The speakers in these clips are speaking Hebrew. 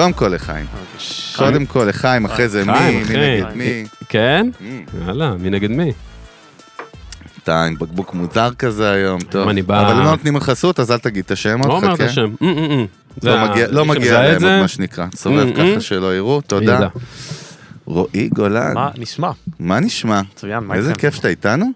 קודם כל לחיים. קודם כל לחיים, אחרי זה מי, מי. נגד מי. כן? Mm. יאללה, מי נגד מי? אתה עם בקבוק מוזר כזה היום, טוב. אני בא- אבל אם לא נותנים לך חסות, אז אל תגיד את השם לא עוד, אומר את חכה. השם. Mm, mm. זה לא מגיע- לא להם זה, עוד מה שנקרא. סובב ככה. שלא יראו, תודה. רועי גולן, מה נשמע? מה נשמע? מצוין, מה איזה איתכם? כיף שאתה איתנו.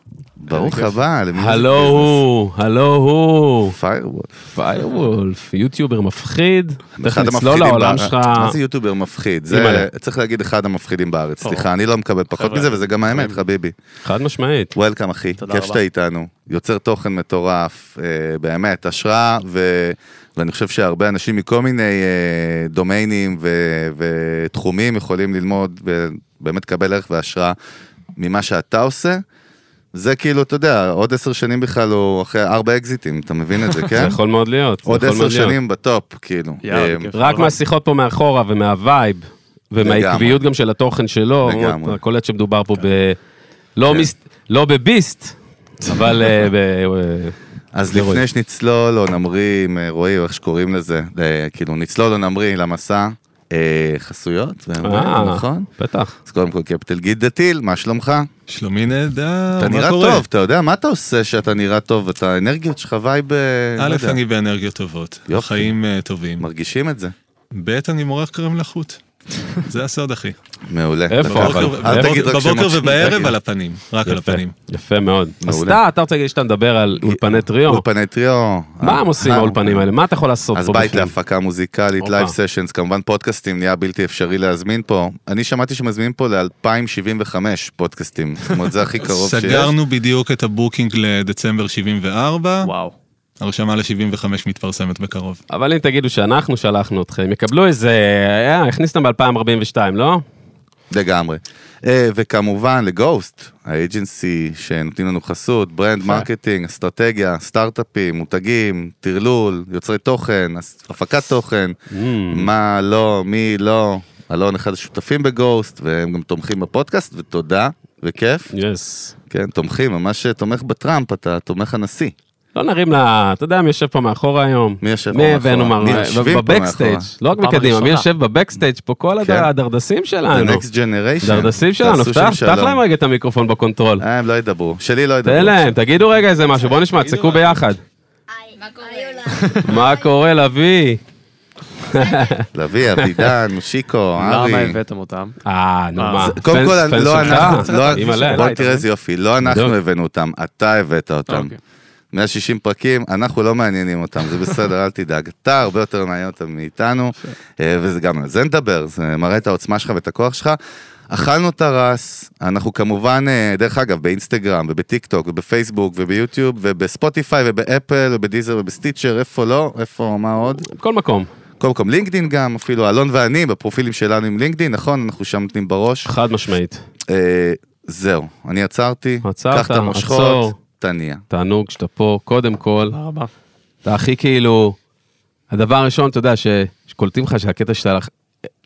ברוך. הבא. למי זה הלו? הוא, הלו הוא. פיירוולף. פיירוולף, יוטיובר מפחיד. תכף אחד נצלול המפחידים לעולם בארץ. שלך. מה זה יוטיובר מפחיד? זה. צריך להגיד, אחד המפחידים בארץ. סליחה, אני לא מקבל פחות מזה, וזה גם האמת. חביבי. חד משמעית. וולקאם, אחי. כיף. שאתה איתנו. יוצר תוכן מטורף, אה, באמת, השראה. ואני חושב שהרבה אנשים מכל מיני אה, דומיינים ו... ותחומים יכולים ללמוד ובאמת לקבל ערך והשראה ממה שאתה עושה. זה כאילו, אתה יודע, עוד עשר שנים בכלל הוא אחרי ארבע אקזיטים, אתה מבין את זה, זה כן? יכול מאוד להיות. זה עוד עשר. שנים בטופ, כאילו. אה. רק מהשיחות פה מאחורה ומה-vibe, ומהעקביות גם של התוכן שלו, לגמרי. הכל עד שמדובר פה ב... לא כן. לא ב-beast, אבל אה, ב... אה, אז. לפני שנצלול או נמריא עם רועי, או איך שקוראים לזה, כאילו נצלול או נמריא למסע, חסויות, אה, נכון? בטח. אז קודם כל קפטל גיד דתיל, מה שלומך? שלומי נהדר, אתה מה נראה קורה? טוב, אתה יודע, מה אתה עושה שאתה נראה טוב? אתה האנרגיות שלך vibe, אה, לא א', אני באנרגיות טובות, יופי. חיים אה, טובים. מרגישים את זה. ב', אני מורך קרם לחוט. זה הסוד, אחי. מעולה. איפה? אל בבוקר- תגיד רק בבוקר שמות של- ובערב. על הפנים, רק על יפה, הפנים. יפה מאוד. אז. אתה, אתה רוצה להגיד שאתה מדבר על אולפני טריו? אולפני טריו. מה הם עושים האולפנים האלה? מה אתה יכול לעשות אז פה בית בפנים? להפקה מוזיקלית. לייב סשנס, כמובן פודקאסטים נהיה בלתי אפשרי להזמין פה. אני שמעתי שמזמינים פה ל-2075 פודקאסטים, זאת אומרת זה הכי קרוב שיש. סגרנו בדיוק את הבוקינג לדצמבר 74, וואו. הרשמה ל-75 מתפרסמת בקרוב. אבל אם תגידו שאנחנו שלחנו אתכם, יקבלו איזה... אה, הכניס אותם ב-2042, לא? לגמרי. אה, וכמובן לגוסט, ה-agency שנותנים לנו חסות, brand. marketing, אסטרטגיה, סטארט-אפים, מותגים, טרלול, יוצרי תוכן, הפקת תוכן, Mm. מה לא, מי לא. אלון אחד השותפים בגוסט, והם גם תומכים בפודקאסט, ותודה, וכיף. יס. כן, תומכים, ממש תומך בטראמפ, אתה תומך הנשיא. לא נרים לה, אתה יודע מי יושב פה מאחורה היום? מי יושב פה מי מאחורה? הבאנו מי מה... יושבים פה ב-backstage? לא רק מקדימה, מי. יושב ב-backstage פה כל כן. הדרדסים The שלנו. next generation. דרדסים שלנו, פתח. להם רגע את המיקרופון ב-control. אה, הם לא ידברו. שלי לא ידברו. תן להם, תגידו רגע איזה משהו, בוא נשמע, תצעקו ביחד. מה קורה? קורה, לביא? לביא, אבידן, מושיקו, ארי. למה הבאתם אותם? אה, נו אה, מה, קודם כל, לא? אנחנו, לא-. בוא תראה איזה יופי, לא אנחנו. הבאנו אותם, אתה הבאת אותם. אוקיי. 160 פרקים, אנחנו לא מעניינים אותם, זה בסדר, אל תדאג. אתה הרבה יותר מעניין אותם מאיתנו, אה, וזה גם על זה נדבר, זה מראה את העוצמה שלך ואת הכוח שלך. אכלנו את הרס, אנחנו כמובן, אה, דרך אגב, באינסטגרם ובטיק טוק ובפייסבוק וביוטיוב ובספוטיפיי ובאפל ובדיזר ובסטיצ'ר, איפה לא, איפה, מה עוד? בכל מקום, כל מקום לינקדין גם, אפילו אלון ואני בפרופילים שלנו עם לינקדין, נכון? אנחנו שם נותנים בראש. חד משמעית. אה, זהו, אני עצרתי, עצרת, קח את המושכות, עצור. תניע. תענוג שאתה פה, קודם כל, תודה רבה. אתה הכי כאילו, הדבר הראשון, אתה יודע, שקולטים לך שהקטע שאתה,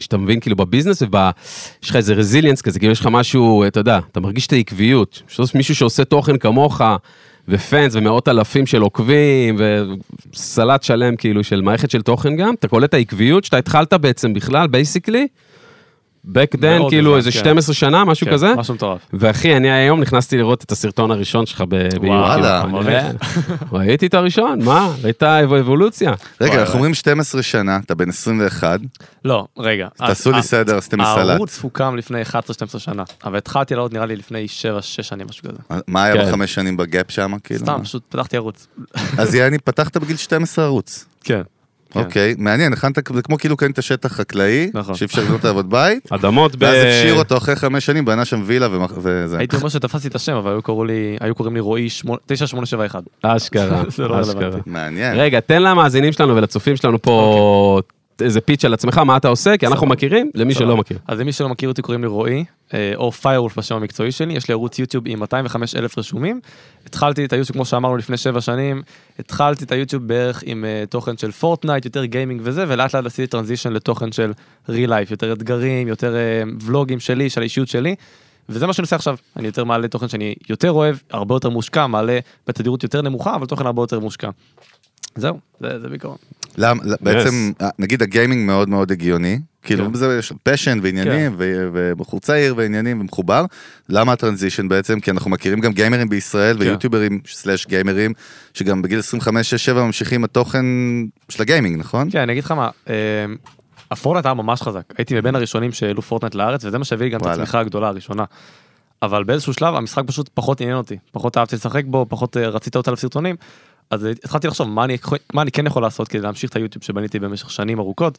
שאתה מבין כאילו ב-business ויש לך איזה resilience כזה, כאילו יש לך משהו, אתה יודע, אתה מרגיש את העקביות, שיש מישהו שעושה תוכן כמוך, ופאנס ומאות אלפים של עוקבים, וסט שלם כאילו של מערכת של תוכן גם, אתה קולט את העקביות שאתה התחלת בעצם בכלל, basically, back then, כאילו איזה כן. 12 שנה, משהו כן, כזה. משהו מטורף. ואחי, אני היום נכנסתי לראות את הסרטון הראשון שלך ביוטיוב. מביך. ראיתי את הראשון, מה? ראית אבולוציה. רגע, אנחנו. אומרים 12 שנה, אתה בן 21, לא, רגע. תעשו לי סדר, עשיתם לי סלט. הערוץ הוקם לפני 11-12 שנה, אבל התחלתי לעלות נראה לי לפני 7-6 שנים, משהו כזה. מה היה כן. בחמש שנים בגאפ שם, כאילו? סתם, פשוט פתחתי ערוץ. אז יעני, פתחת בגיל 12 ערוץ. כן. כן. אוקיי, מעניין, הכנת, זה כמו כאילו קנית שטח חחקלאי, נכון. שאי אפשר לבנות לעבוד בית, אדמות ב... ואז הפשיר אותו אחרי חמש שנים, בנה שם וילה וזה. הייתי אומר שתפסתי את השם, אבל היו קראו לי- היו קוראים לי רועי שמונה- 9871. אשכרה, לא אשכרה. מעניין. רגע, תן למאזינים שלנו ולצופים שלנו פה איזה פיץ' על עצמך, מה אתה עושה, כי אנחנו מכירים, למי שלא מכיר. אז למי שלא מכיר אותי קוראים לי רועי, אה, או פיירולף בשם המקצועי שלי, יש לי ערוץ יוטיוב עם 205 אלף רשומים. התחלתי את היוטיוב, כמו שאמרנו לפני שבע שנים, התחלתי את היוטיוב בערך עם אה, תוכן של פורטנייט, יותר gaming וזה, ולאט לאט עשיתי transition לתוכן של real life, יותר אתגרים, יותר אה, ולוגים שלי, של האישיות שלי. וזה מה שאני עושה עכשיו, אני יותר מעלה תוכן שאני יותר אוהב, הרבה יותר מושקע, מעלה בתדירות יותר נמוכה, אבל תוכן הרבה יותר מושקע. זהו, זה זה בעיקרון. למה, בעצם, נגיד ה-gaming מאוד מאוד הגיוני, כאילו כן. בזה יש passion ועניינים, ו- ובחור צעיר ועניינים ומחובר, למה ה-transition בעצם? כי אנחנו מכירים גם gamer-ים בישראל כן. ויוטיוברים slash gamer-ים, שגם בגיל 25-6-7 ממשיכים התוכן של הגיימינג, נכון? כן, אני אגיד לך מה, אה, הפורטנט היה ממש חזק. הייתי מבין הראשונים שהעלו פורטנט לארץ, וזה מה שהביא לי גם את וואלה. הצמיחה הגדולה הראשונה. אבל באיזשהו שלב המשחק פשוט פחות עניין אותי, פחות אהבתי לשחק בו, פחות אה, רציתי לראות עליו סרטונים. אז התחלתי לחשוב מה אני, מה אני כן יכול לעשות כדי להמשיך את היוטיוב שבניתי במשך שנים ארוכות,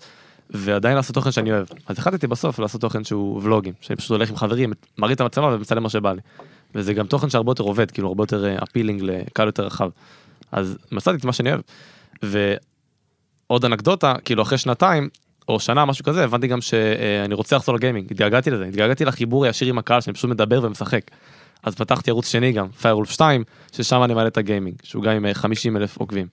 ועדיין לעשות תוכן שאני אוהב. אז החלטתי בסוף לעשות תוכן שהוא ולוגים, שאני פשוט הולך עם חברים, מראים את המצלמה ומצלם מה שבא לי. וזה גם תוכן שהרבה יותר עובד, כאילו הרבה יותר אפילינג לקהל יותר רחב. אז מצאתי את מה שאני אוהב. ועוד אנקדוטה, כאילו אחרי שנתיים, או שנה, משהו כזה, הבנתי גם שאני רוצה לחזור לגיימינג, התגעגעתי לזה, התגעגעתי לחיבור הישיר עם הקהל, שאני פשוט מדבר ומשחק. אז פתחתי ערוץ שני גם, פיירולף 2, ששם אני מעלה את הגיימינג, שהוא גם עם אה, 50 אלף עוקבים.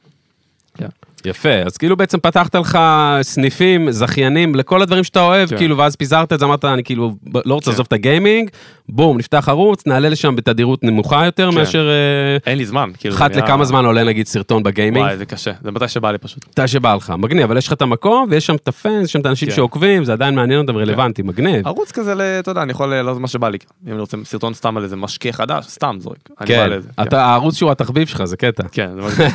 כן. יפה, אז כאילו בעצם פתחת לך סניפים, זכיינים, לכל הדברים שאתה אוהב, כן. כאילו, ואז פיזרת את זה, אמרת, אני כאילו לא רוצה כן. לעזוב את ה-gaming, בום, נפתח ערוץ, נעלה לשם בתדירות נמוכה יותר כן. מאשר אה, אין לי זמן, כאילו. אחת לכמה זמן עולה נגיד סרטון ב-gaming. וואי, זה קשה, זה מתי שבא לי פשוט. מתי שבא לך, מגניב, אבל יש לך את המקום, ויש שם את הפאנס, יש שם את האנשים כן. שעוקבים, זה עדיין מעניין אותם רלוונטי, מגניב. ערוץ כזה, אתה יודע, אני יכול לעלות מה שבא לי. אם אני רוצה סרטון סתם על איזה משקה חדש, סתם זורק. כן, כן. הערוץ שהוא התחביב שלך, זה קטע. כן,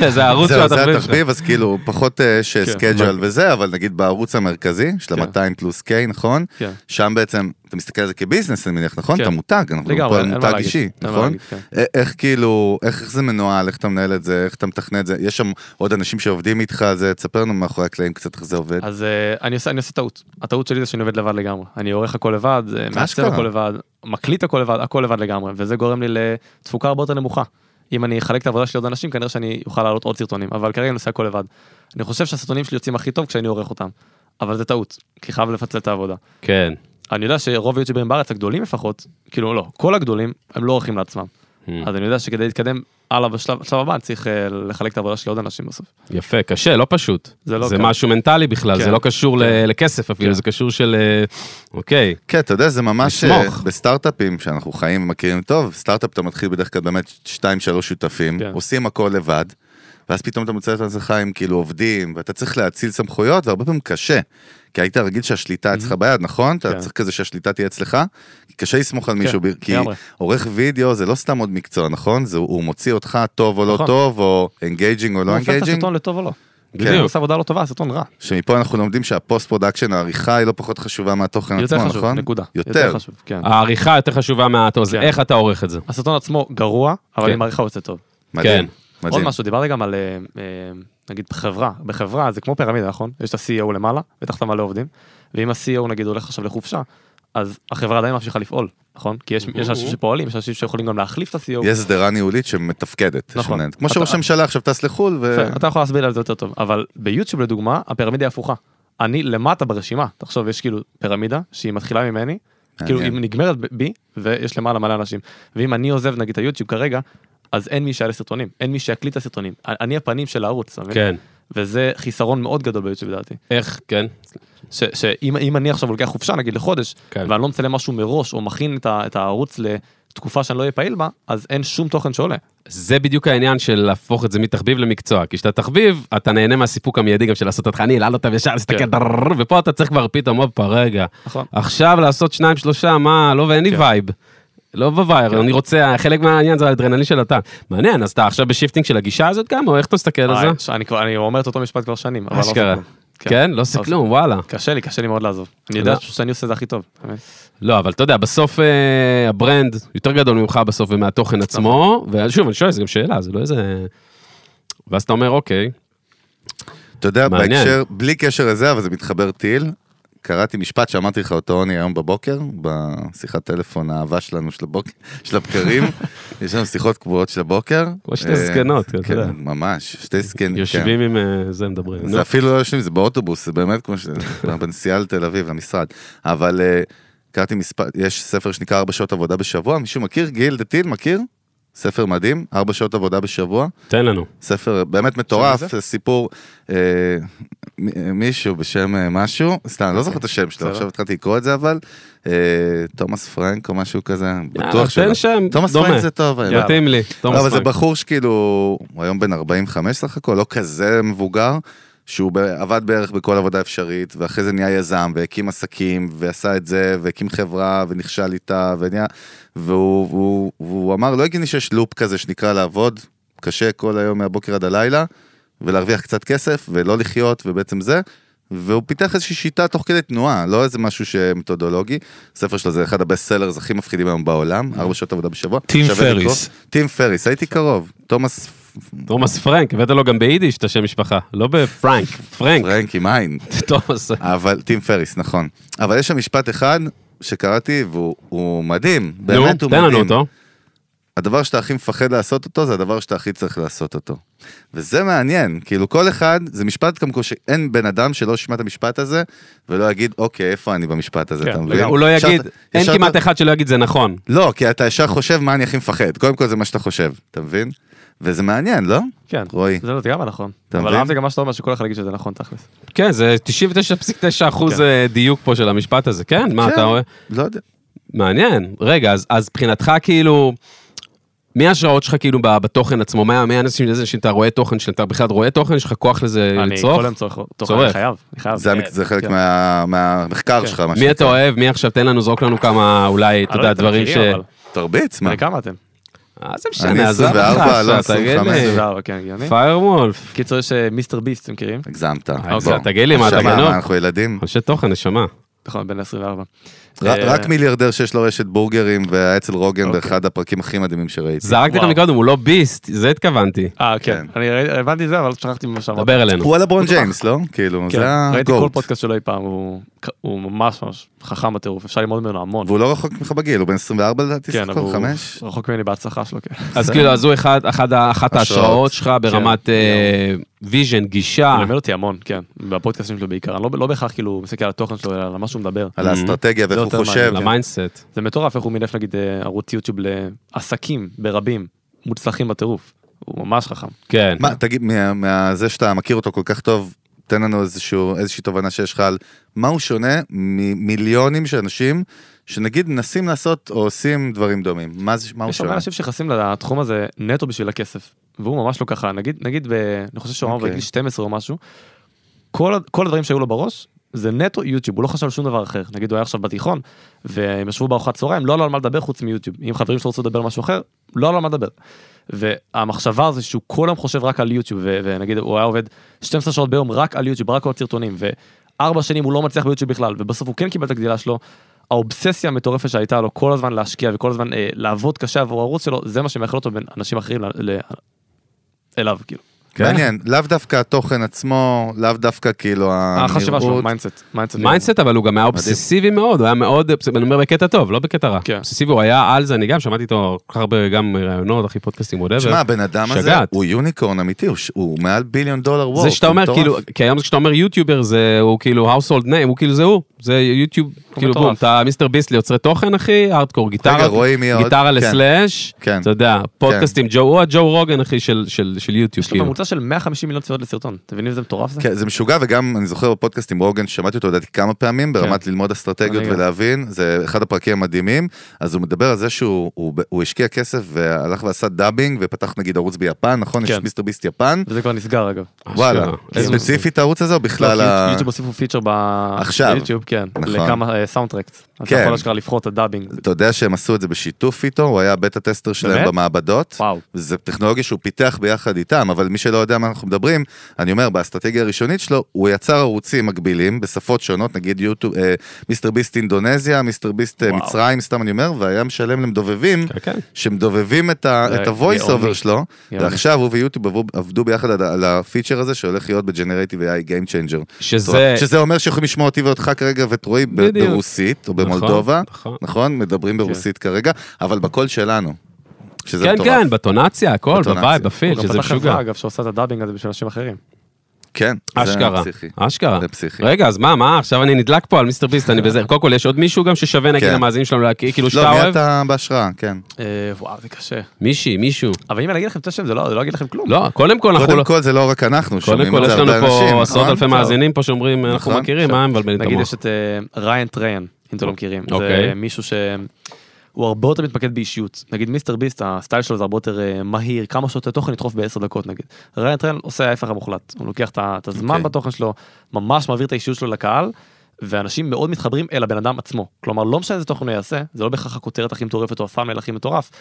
זה הערוץ שהוא זה התחביב שלך. התחביב, אז כאילו, פחות אה, יש כן. schedule וזה, אבל נגיד בערוץ המרכזי, של כן. ה-200 plus K, נכון? כן. שם בעצם, אתה מסתכל על זה כ-business, אני מניח, נכון? כן. אתה מותג, אנחנו פה על מותג. אישי, נכון? כן. איך כאילו, איך זה מנוהל, איך אתה מנהל את זה, איך אתה מתכנן את זה, יש שם עוד אנשים שעובדים איתך על זה, תספר לנו מאחורי הקלעים קצת איך זה עובד. אז אה, אני עושה טעות. הטעות שלי זה שאני עובד לבד לגמרי. אני עורך הכל לבד, אה, מעצב. הכל לבד, מקליט הכל לבד, הכל לבד לגמרי, וזה גורם לי לתפוקה הרבה יותר נמוכה. אם אני אחלק את העבודה שלי לעוד אנשים, כנראה שאני אוכל לעלות עוד סרטונים, אבל כרגע אני עושה הכל לבד. אני חושב שהסרטונים שלי יוצאים הכי טוב כשאני עורך אותם, אבל זה טעות, כי חייב לפצל את העבודה. כן. אני יודע שרוב היוטיוברים בארץ, הגדולים לפחות, כאילו לא, כל הגדולים, הם לא עורכים לעצמם. Hmm. אז אני יודע שכדי להתקדם הלאה בשלב הבא, צריך אה, לחלק את העבודה שלי לעוד אנשים בסוף. יפה, קשה, לא פשוט. זה לא זה קל. משהו מנטלי בכלל, כן. זה לא קשור ל- כן. לכסף אפילו, כן. זה קשור של... אה, אוקיי, כן, אתה יודע, זה ממש לסמוך. אה, בסטארט-אפים שאנחנו חיים ומכירים טוב, סטארט-אפ אתה מתחיל בדרך כלל באמת שתיים, שלוש שותפים, כן. עושים הכל לבד, ואז פתאום אתה מוצא את עצמך עם כאילו עובדים, ואתה צריך להאציל סמכויות, והרבה פעמים קשה. כי היית רגיל שהשליטה אצלך ביד, נכון? אתה כן. צריך כזה שהשליטה תהיה אצלך, כי קשה לסמוך על מישהו, ב- כי. עורך וידאו זה לא סתם עוד מקצוע, נכון? זה- הוא מוציא אותך טוב או לא נכון. טוב, או engaging או לא הוא הופך את. הסרטון לטוב או לא. כן. אם הוא עושה עבודה לא טובה, הסרטון רע. שמפה אנחנו לומדים שה-post production, העריכה היא לא פחות חשובה מהתוכן יותר עצמו, חשוב, נכון? נקודה. יותר. חשוב, כן. העריכה יותר חשובה זה כן. איך אתה עורך את זה. הסרטון עצמו גרוע, אבל כן. עם עריכה הוא יוצא טוב. מדהים. כן. עוד מדהים. משהו, דיברת גם על, אה, אה, נגיד בחברה, בחברה זה כמו פירמידה, נכון? יש את ה-CEO למעלה, ותחת מלא עובדים, ואם ה-CEO נגיד הולך עכשיו לחופשה, אז החברה עדיין ממשיכה לפעול, נכון? כי יש יש אנשים שפועלים, יש אנשים שיכולים גם להחליף את ה-CEO. יש שדרה ניהולית שמתפקדת. נכון. שמנהלת. כמו שראש הממשלה עכשיו טס לחו"ל, ו... אתה יכול להסביר על זה יותר טוב, אבל ביוטיוב לדוגמה, הפירמידה היא הפוכה. אני למטה ברשימה, תחשוב, יש כאילו פירמידה שהיא מתחילה ממני, כאילו. היא נגמרת בי, ויש למעלה מלא אנשים. ואם אני עוזב נגיד את היוטיוב כרגע, אז אין מי שיעלה סרטונים, אין מי שיקליט את הסרטונים. אני הפנים של הערוץ, אתה מבין? כן. וזה חיסרון מאוד גדול ביוטיוב לדעתי. איך, כן. שאם אם אני עכשיו לוקח חופשה נגיד לחודש, כן. ואני לא מצלם משהו מראש, או מכין את ה- את הערוץ לתקופה שאני לא אהיה פעיל בה, אז אין שום תוכן שעולה. זה בדיוק העניין של להפוך את זה מתחביב למקצוע, כי כשאתה תחביב, אתה נהנה מהסיפוק המיידי גם של לעשות אותך, אני אעלה אותם ישר, להסתכל, כן. ופה אתה צריך כבר פתאום, הופה, רגע, נכון. עכשיו לעשות שניים, שלושה, מה, לא, ואין לי כן. vibe. לא ב-vibe, כן. אני רוצה, חלק מהעניין זה האדרנלין של אתה. מעניין, אז אתה עכשיו ב-shifting של הגישה הזאת גם, או איך אתה מסתכל על זה? אה, ש- אני כבר, אני אומר את אותו משפט כבר שנים, אבל לא עושה אשכרה. כלום. כן, לא עושה לא כלום, וואלה. קשה לי, קשה לי מאוד לעזוב. אני יודע לא. שאני עושה את זה הכי טוב. לא, אבל אתה יודע, בסוף אה, ה-brand יותר גדול ממך בסוף ומהתוכן עצמו, ושוב, אני שואל, זו גם שאלה, זה לא איזה... ואז אתה אומר, אוקיי, אתה יודע, מעניין. בהקשר, בלי קשר לזה, אבל זה מתחבר טיל. קראתי משפט שאמרתי לך אותו, עוני, היום בבוקר, בשיחת טלפון האהבה שלנו של הבוקר, של הבקרים. יש לנו שיחות קבועות של הבוקר. כמו שתי זקנות, אתה כן, יודע. ממש, שתי זקנים. יושבים עם אה, זה, מדברים. זה אפילו לא יושבים, זה באוטובוס, זה באמת כמו ש... בנסיעה לתל אביב, למשרד. אבל אה, קראתי מספר, יש ספר שנקרא ארבע שעות עבודה בשבוע, מישהו מכיר? גיל דתיל, מכיר? ספר מדהים, ארבע שעות עבודה בשבוע, תן לנו. ספר באמת מטורף, זה? סיפור, אה, מ- מישהו בשם אה, משהו, סתם, אני לא זוכר את השם שלו. עכשיו התחלתי לקרוא את זה אבל, אה, תומאס פרנק או משהו כזה, יאללה, בטוח שלא. תן שם תומאס דומה. פרנק זה טוב, האמת. מתאים לי. לא, תומאס אבל זה פרנק. בחור שכאילו, הוא היום בן 45 סך הכל, לא כזה מבוגר, שהוא עבד בערך בכל עבודה אפשרית, ואחרי זה נהיה יזם, והקים עסקים, ועשה את זה, והקים חברה, ונכשל איתה, ונהיה... והוא, והוא, והוא אמר, לא הגיוני שיש לופ כזה שנקרא לעבוד קשה כל היום מהבוקר עד הלילה, ולהרוויח קצת כסף, ולא לחיות, ובעצם זה. והוא פיתח איזושהי שיטה תוך כדי תנועה, לא איזה משהו שמתודולוגי. הספר שלו זה אחד ה best sellers הכי מפחידים היום בעולם, ארבע שעות עבודה בשבוע. טים. פריס. טים פריס, הייתי קרוב. תומאס תומאס פרנק, הבאת לו גם ביידיש את השם משפחה, לא בפרנק, פרנק. פרנק עם עין. תומאס. אבל טים פריס, נכון. אבל יש שם משפט אחד שקראתי והוא הוא מדהים, נו, באמת הוא תן מדהים. לנו אותו. הדבר שאתה הכי מפחד לעשות אותו, זה הדבר שאתה הכי צריך לעשות אותו. וזה מעניין, כאילו כל אחד, זה משפט כמו שאין בן אדם שלא ישמע את המשפט הזה, ולא יגיד, אוקיי, איפה אני במשפט הזה, כן, אתה מבין? הוא לא יגיד, אין כמעט אחד שלא יגיד זה נכון. לא, כי אתה ישר חושב מה אני הכי מפחד. קודם כל זה מה שאתה חושב, אתה מבין? וזה מעניין, לא? כן, רועי. זה לא- זה גם נכון. אתה אבל? אהבתי גם מה שאתה אומר, שכל אחד יגיד שזה נכון תכלס. כן, זה 99.9 אחוז כן. אה, דיוק פה של המשפט הזה. כן, מה כן. אתה רואה? לא יודע. מעניין. רגע, אז, אז מבחינתך כאילו, מי ההשראות שלך כאילו ב- בתוכן עצמו? מה, מי האנשים, איזה אנשים אתה רואה תוכן, שאתה בכלל רואה תוכן, יש לך כוח לזה אני לצרוך? כל היום צורך תוכן. אני חייב, אני חייב. זה חלק כן. מה- מהמחקר. שלך, מה מי אתה אוהב? מי עכשיו? תן לנו, זרוק לנו כמה, אולי, אתה אני לא יודע, דברים ש... תרביץ, מה? כמה אתם? אה, זה אני משנה, עזוב אותך 24, לא עכשיו, תגיד 25. לי. 24, הגיוני. פיירוולף. קיצור, יש אה, מיסטר ביסט, אתם מכירים? הגזמת. אה, בוא. תגיד לי, מה, אתה גנוב? מה, אנחנו ילדים? אנשי תוכן, נשמה. נכון, בן 24. אה, רק מיליארדר שיש לו רשת בורגרים והיה אצל רוגן אוקיי. באחד הפרקים הכי מדהימים שראיתי. זרקתי לך וואו. מקודם, הוא לא ביסט, זה התכוונתי. אה, כן. כן. אני הבנתי זה, אבל שכחתי ממה שאמרת. דבר אלינו. הוא על הברון ג'יימס, לא? כאילו, כן, זה ראיתי כל. פודקאסט שלו אי פעם, הוא- ממש ממש חכם בטירוף, אפשר ללמוד ממנו המון. והוא לא רחוק ממך בגיל, הוא בן 24 לדעתי, כן, אבל הוא חמש. רחוק ממני בהצלחה שלו, כן. אז כאילו, אז הוא אחד, אחד ה- אחת השראות. ההשראות שלך ברמת vision, גישה. הוא לימד אותי המון, כן, בפודקאסטים שלו בעיקר, אני לא- לא בהכרח כאילו מסתכל על התוכן שלו, אלא על מה שהוא מדבר. על האסטרטגיה ואיך זה הוא יותר חושב. מעניין. ל mindset. זה מטורף איך הוא מינף נגיד אה, ערוץ יוטיוב לעסקים ברבים, מוצלחים בטירוף. הוא ממש חכם. כן. מה, תגיד, מה- מהזה שאתה מכיר אותו כל כך טוב, תן לנו איזשהו- איזושהי תובנה שיש לך על מה הוא שונה ממיליונים של אנשים שנגיד מנסים לעשות או עושים דברים דומים. מה זה- מה הוא יש הרבה שונה? אנשים שנכנסים לתחום הזה נטו בשביל הכסף, והוא ממש לא ככה, נגיד, נגיד, ב, אני חושב שהוא אמר אוקיי. בגיל 12 או משהו, כל, כל הדברים שהיו לו בראש, זה נטו יוטיוב, הוא לא חשב על שום דבר אחר. נגיד הוא היה עכשיו בתיכון, והם ישבו בארוחת צהריים, לא עלו על מה לדבר חוץ מיוטיוב. אם חברים שלו רצו לדבר על משהו אחר, לא עלו על מה לדבר. והמחשבה הזו שהוא כל היום חושב רק על יוטיוב, ו- ונגיד הוא היה עובד 12 שעות ביום רק על יוטיוב, רק על סרטונים, וארבע שנים הוא לא מצליח ביוטיוב בכלל, ובסוף הוא כן קיבל את הגדילה שלו. האובססיה המטורפת שהייתה לו כל הזמן להשקיע וכל הזמן אה, לעבוד קשה עבור הערוץ שלו, זה מה שמבדיל אותו בין אנשים אחרים ל- ל- אליו, כאילו. כן. מעניין, לאו דווקא התוכן עצמו, לאו דווקא כאילו החשיבה שלו, הנראות. mindset. mindset. mindset אבל הוא גם היה אובססיבי מאוד, הוא היה מאוד, אני אומר בקטע טוב, לא בקטע רע. כן. אובססיבי, הוא היה על זה, אני גם שמעתי איתו כל כך הרבה גם ראיונות, אחי פודקאסטים, whatever. תשמע, הבן אדם הזה. הוא unicorn אמיתי, הוא מעל billion dollar worth. זה שאתה אומר, כאילו, כי היום כשאתה אומר יוטיובר זה, הוא כאילו household name, הוא כאילו זה הוא, זה יוטיוב, כאילו. בום, אתה מיסטר ביסט יוצרי תוכן אחי, הארדקור, גיטרה, רועי, מי עוד? גיטרה כן. לסלאש, כן. אתה יודע, פודקאסטים, ג'ו, הוא הג'ו רוגן אחי של- של של יוטיוב, יש לו כאילו. ממוצע של 150 מיליון צפיות לסרטון. אתם מבינים איזה מטורף זה? כן, זה משוגע, וגם אני זוכר בפודקאסט עם רוגן, שמעתי אותו לדעתי כמה פעמים, ברמת ללמוד אסטרטגיות. ולהבין, זה אחד הפרקים המדהימים, אז הוא מדבר על זה שהוא הוא- הוא השקיע כסף והלך ועשה dubbing, ופתח נגיד ערוץ ביפן, נכון? יש כן. מיסטר ביסט יפן, וזה כבר נסגר אגב. וואלה, אשכרה. איזה ספציפית הערוץ הזה או בכלל כי ה... יוטיוב הוסיפו פיצ'ר ב... עכשיו. ביוטיוב, כן. נכון. לכמה soundtracks. אתה כן. יכול אשכרה לבחור את ה dubbing. אתה יודע שהם עשו את זה בשיתוף איתו, הוא היה beta tester שלהם באמת? במעבדות. וואו. זה טכנולוגיה שהוא פיתח ביחד איתם, אבל מי שלא יודע מה אנחנו מדברים, אני אומר, באסטרטגיה הראשונית שלו, הוא יצר ערוצים מקבילים בשפות שונות, נגיד יוטיוב, אה, מיסטר ביסט אינדונזיה, מיסטר ביסט אה, וואו. מצרים, סתם אני אומר, והיה משלם למדובבים, כן, כן. שמדובבים את ה- את ה-voice over שלו, גאוני. ועכשיו הוא ויוטיוב עבדו- עבדו ביחד על על הפיצ'ר הזה שהולך להיות ב generative AI Game Changer. שזה, שזה אומר שיכולים לשמוע אותי ואותך כרגע ואת רועי. ברוסית, או במולדובה, נכון. נכון? מדברים ברוסית כרגע, אבל בקול שלנו. שזה כן, מטורף. כן, באינטונציה, הכל. ב vibe, ב feel, הוא גם שזה פתח חברה משוגע. אגב שעושה את ה dubbing הזה בשביל אנשים אחרים. כן, זה אשכרה, פסיכי. אשכרה. זה פסיכי. רגע, אז מה, מה, עכשיו אני נדלק פה על מיסטר ביסט, אני בזה, קודם כל יש עוד מישהו גם ששווה נגיד כן. למאזינים שלנו להכיר, כאילו לא, שאתה מי אוהב? אתה בהשראה, כן. אה, וואו, זה קשה. מישהי, מישהו. אבל אם אני אגיד לכם את השם, זה לא זה לא יגיד לכם כלום. לא, קודם כל אנחנו קודם לא... כל זה לא רק אנחנו, קודם שומעים כל את יש זה לנו הרבה אנשים, פה עשרות נכון? אלפי מאזינים פה שאומרים, אנחנו נכון. מכירים, מה הם מבלבלים את נגיד המוח? יש את אה, ריין טריין, אם אתם לא מכירים. אוקיי. זה מישהו שהוא הרבה יותר מתמקד באישיות. נגיד מיסטר ביסט, ה style שלו זה הרבה יותר אה, מהיר, כמה שעות תוכן לדחוף בעשר דקות נגיד. ריין טריין עושה ההפך המוחלט. הוא לוקח את הזמן אוקיי. בתוכן שלו, ממש מעביר את האישיות שלו לקהל. ואנשים מאוד מתחברים אל הבן אדם עצמו. כלומר, לא משנה איזה תוכן הוא יעשה, זה לא בהכרח הכותרת הכי מטורפת או ה thumbnail הכי מטורף.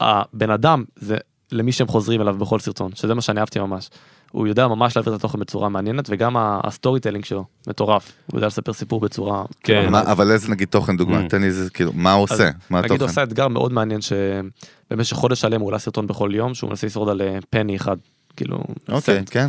הבן אדם זה למי שהם חוזרים אליו בכל סרטון, שזה מה שאני אהבתי ממש. הוא יודע ממש להעביר את התוכן בצורה מעניינת, וגם ה storytelling שלו מטורף. הוא יודע לספר סיפור בצורה... כן. מה- אבל איזה נגיד תוכן דוגמה, Mm. תן לי איזה, כאילו, מה הוא אז עושה? מה נגיד הוא התוכן? עשה אתגר מאוד מעניין שבמשך חודש שלם הוא עולה סרטון בכל יום, שהוא מנסה לשרוד על אה, penny אחד. כאילו, אוקיי, סט. כן.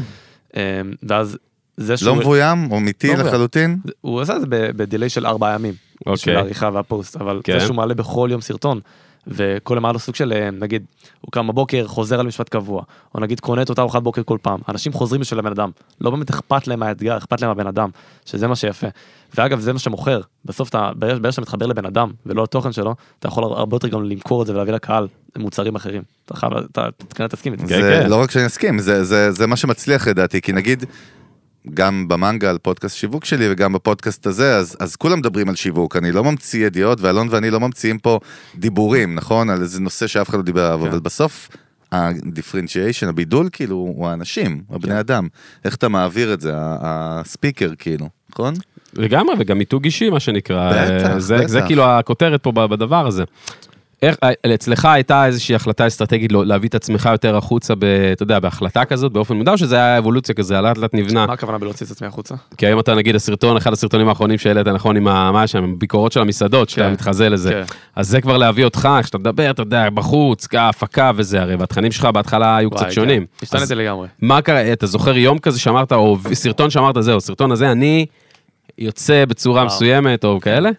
אה, ואז זה לא שהוא... מבוים, אמיתי לא. לחלוטין? הוא עשה את זה בדיליי של ארבעה ימים. אוקיי. העריכה והפוסט, אבל כן. זה שהוא מעלה בכל יום סרטון, וכל יום היה לו סוג של, אה, נגיד, הוא קם בבוקר, חוזר על משפט קבוע, או נגיד קונה את אותה ארוחת בוקר כל פעם. אנשים חוזרים בשביל הבן אדם, לא באמת אכפת להם מהאתגר, אכפת להם מהבן אדם, שזה מה שיפה. ואגב, זה מה שמוכר, בסוף אתה, ברגע שאתה מתחבר לבן אדם, ולא לתוכן שלו, אתה יכול הרבה יותר גם למכור את זה ולהביא לקהל מוצרים אחרים. אתה חייב, אתה כנראה תסכים איתי. כן, זה כן. לא רק שאני אסכים, זה- זה זה מה שמצליח לדעתי, כי נגיד, גם במנגה על פודקאסט שיווק שלי וגם בפודקאסט הזה, אז, אז כולם מדברים על שיווק, אני לא ממציא ידיעות, ואלון ואני לא ממציאים פה דיבורים, נכון? על איזה נושא שאף אחד לא דיבר עליו, כן. אבל בסוף, הדיפרנציאשן, הבידול כאילו, הוא האנשים, הבני כן. אדם. איך אתה מעביר את זה, הספיקר כאילו, נכון? לגמרי, וגם מיתוג אישי, מה שנקרא. בטח, אה, זה, בטח. זה כאילו הכותרת פה בדבר הזה. איך, אצלך הייתה איזושהי החלטה אסטרטגית לא- להביא את עצמך יותר החוצה, ב, אתה יודע, בהחלטה כזאת, באופן מודע, או שזה היה אבולוציה כזה, לאט לאט נבנה? מה הכוונה בלהוציא את עצמי החוצה? כי היום אתה נגיד הסרטון, אחד הסרטונים האחרונים שהעלית, נכון, עם. מה שם, ביקורות של המסעדות, שאתה כן. מתחזה לזה. כן. אז זה כבר להביא אותך, כשאתה מדבר, אתה יודע, בחוץ, ההפקה וזה, הרי, והתכנים שלך בהתחלה היו קצת וואי, שונים. כן. השתנתי אז לגמרי. מה קרה, אתה זוכר יום כזה שאמרת, או סרטון שאמרת, זהו, סרטון הזה, אני יוצא בצורה. מסוימת, או כאלה?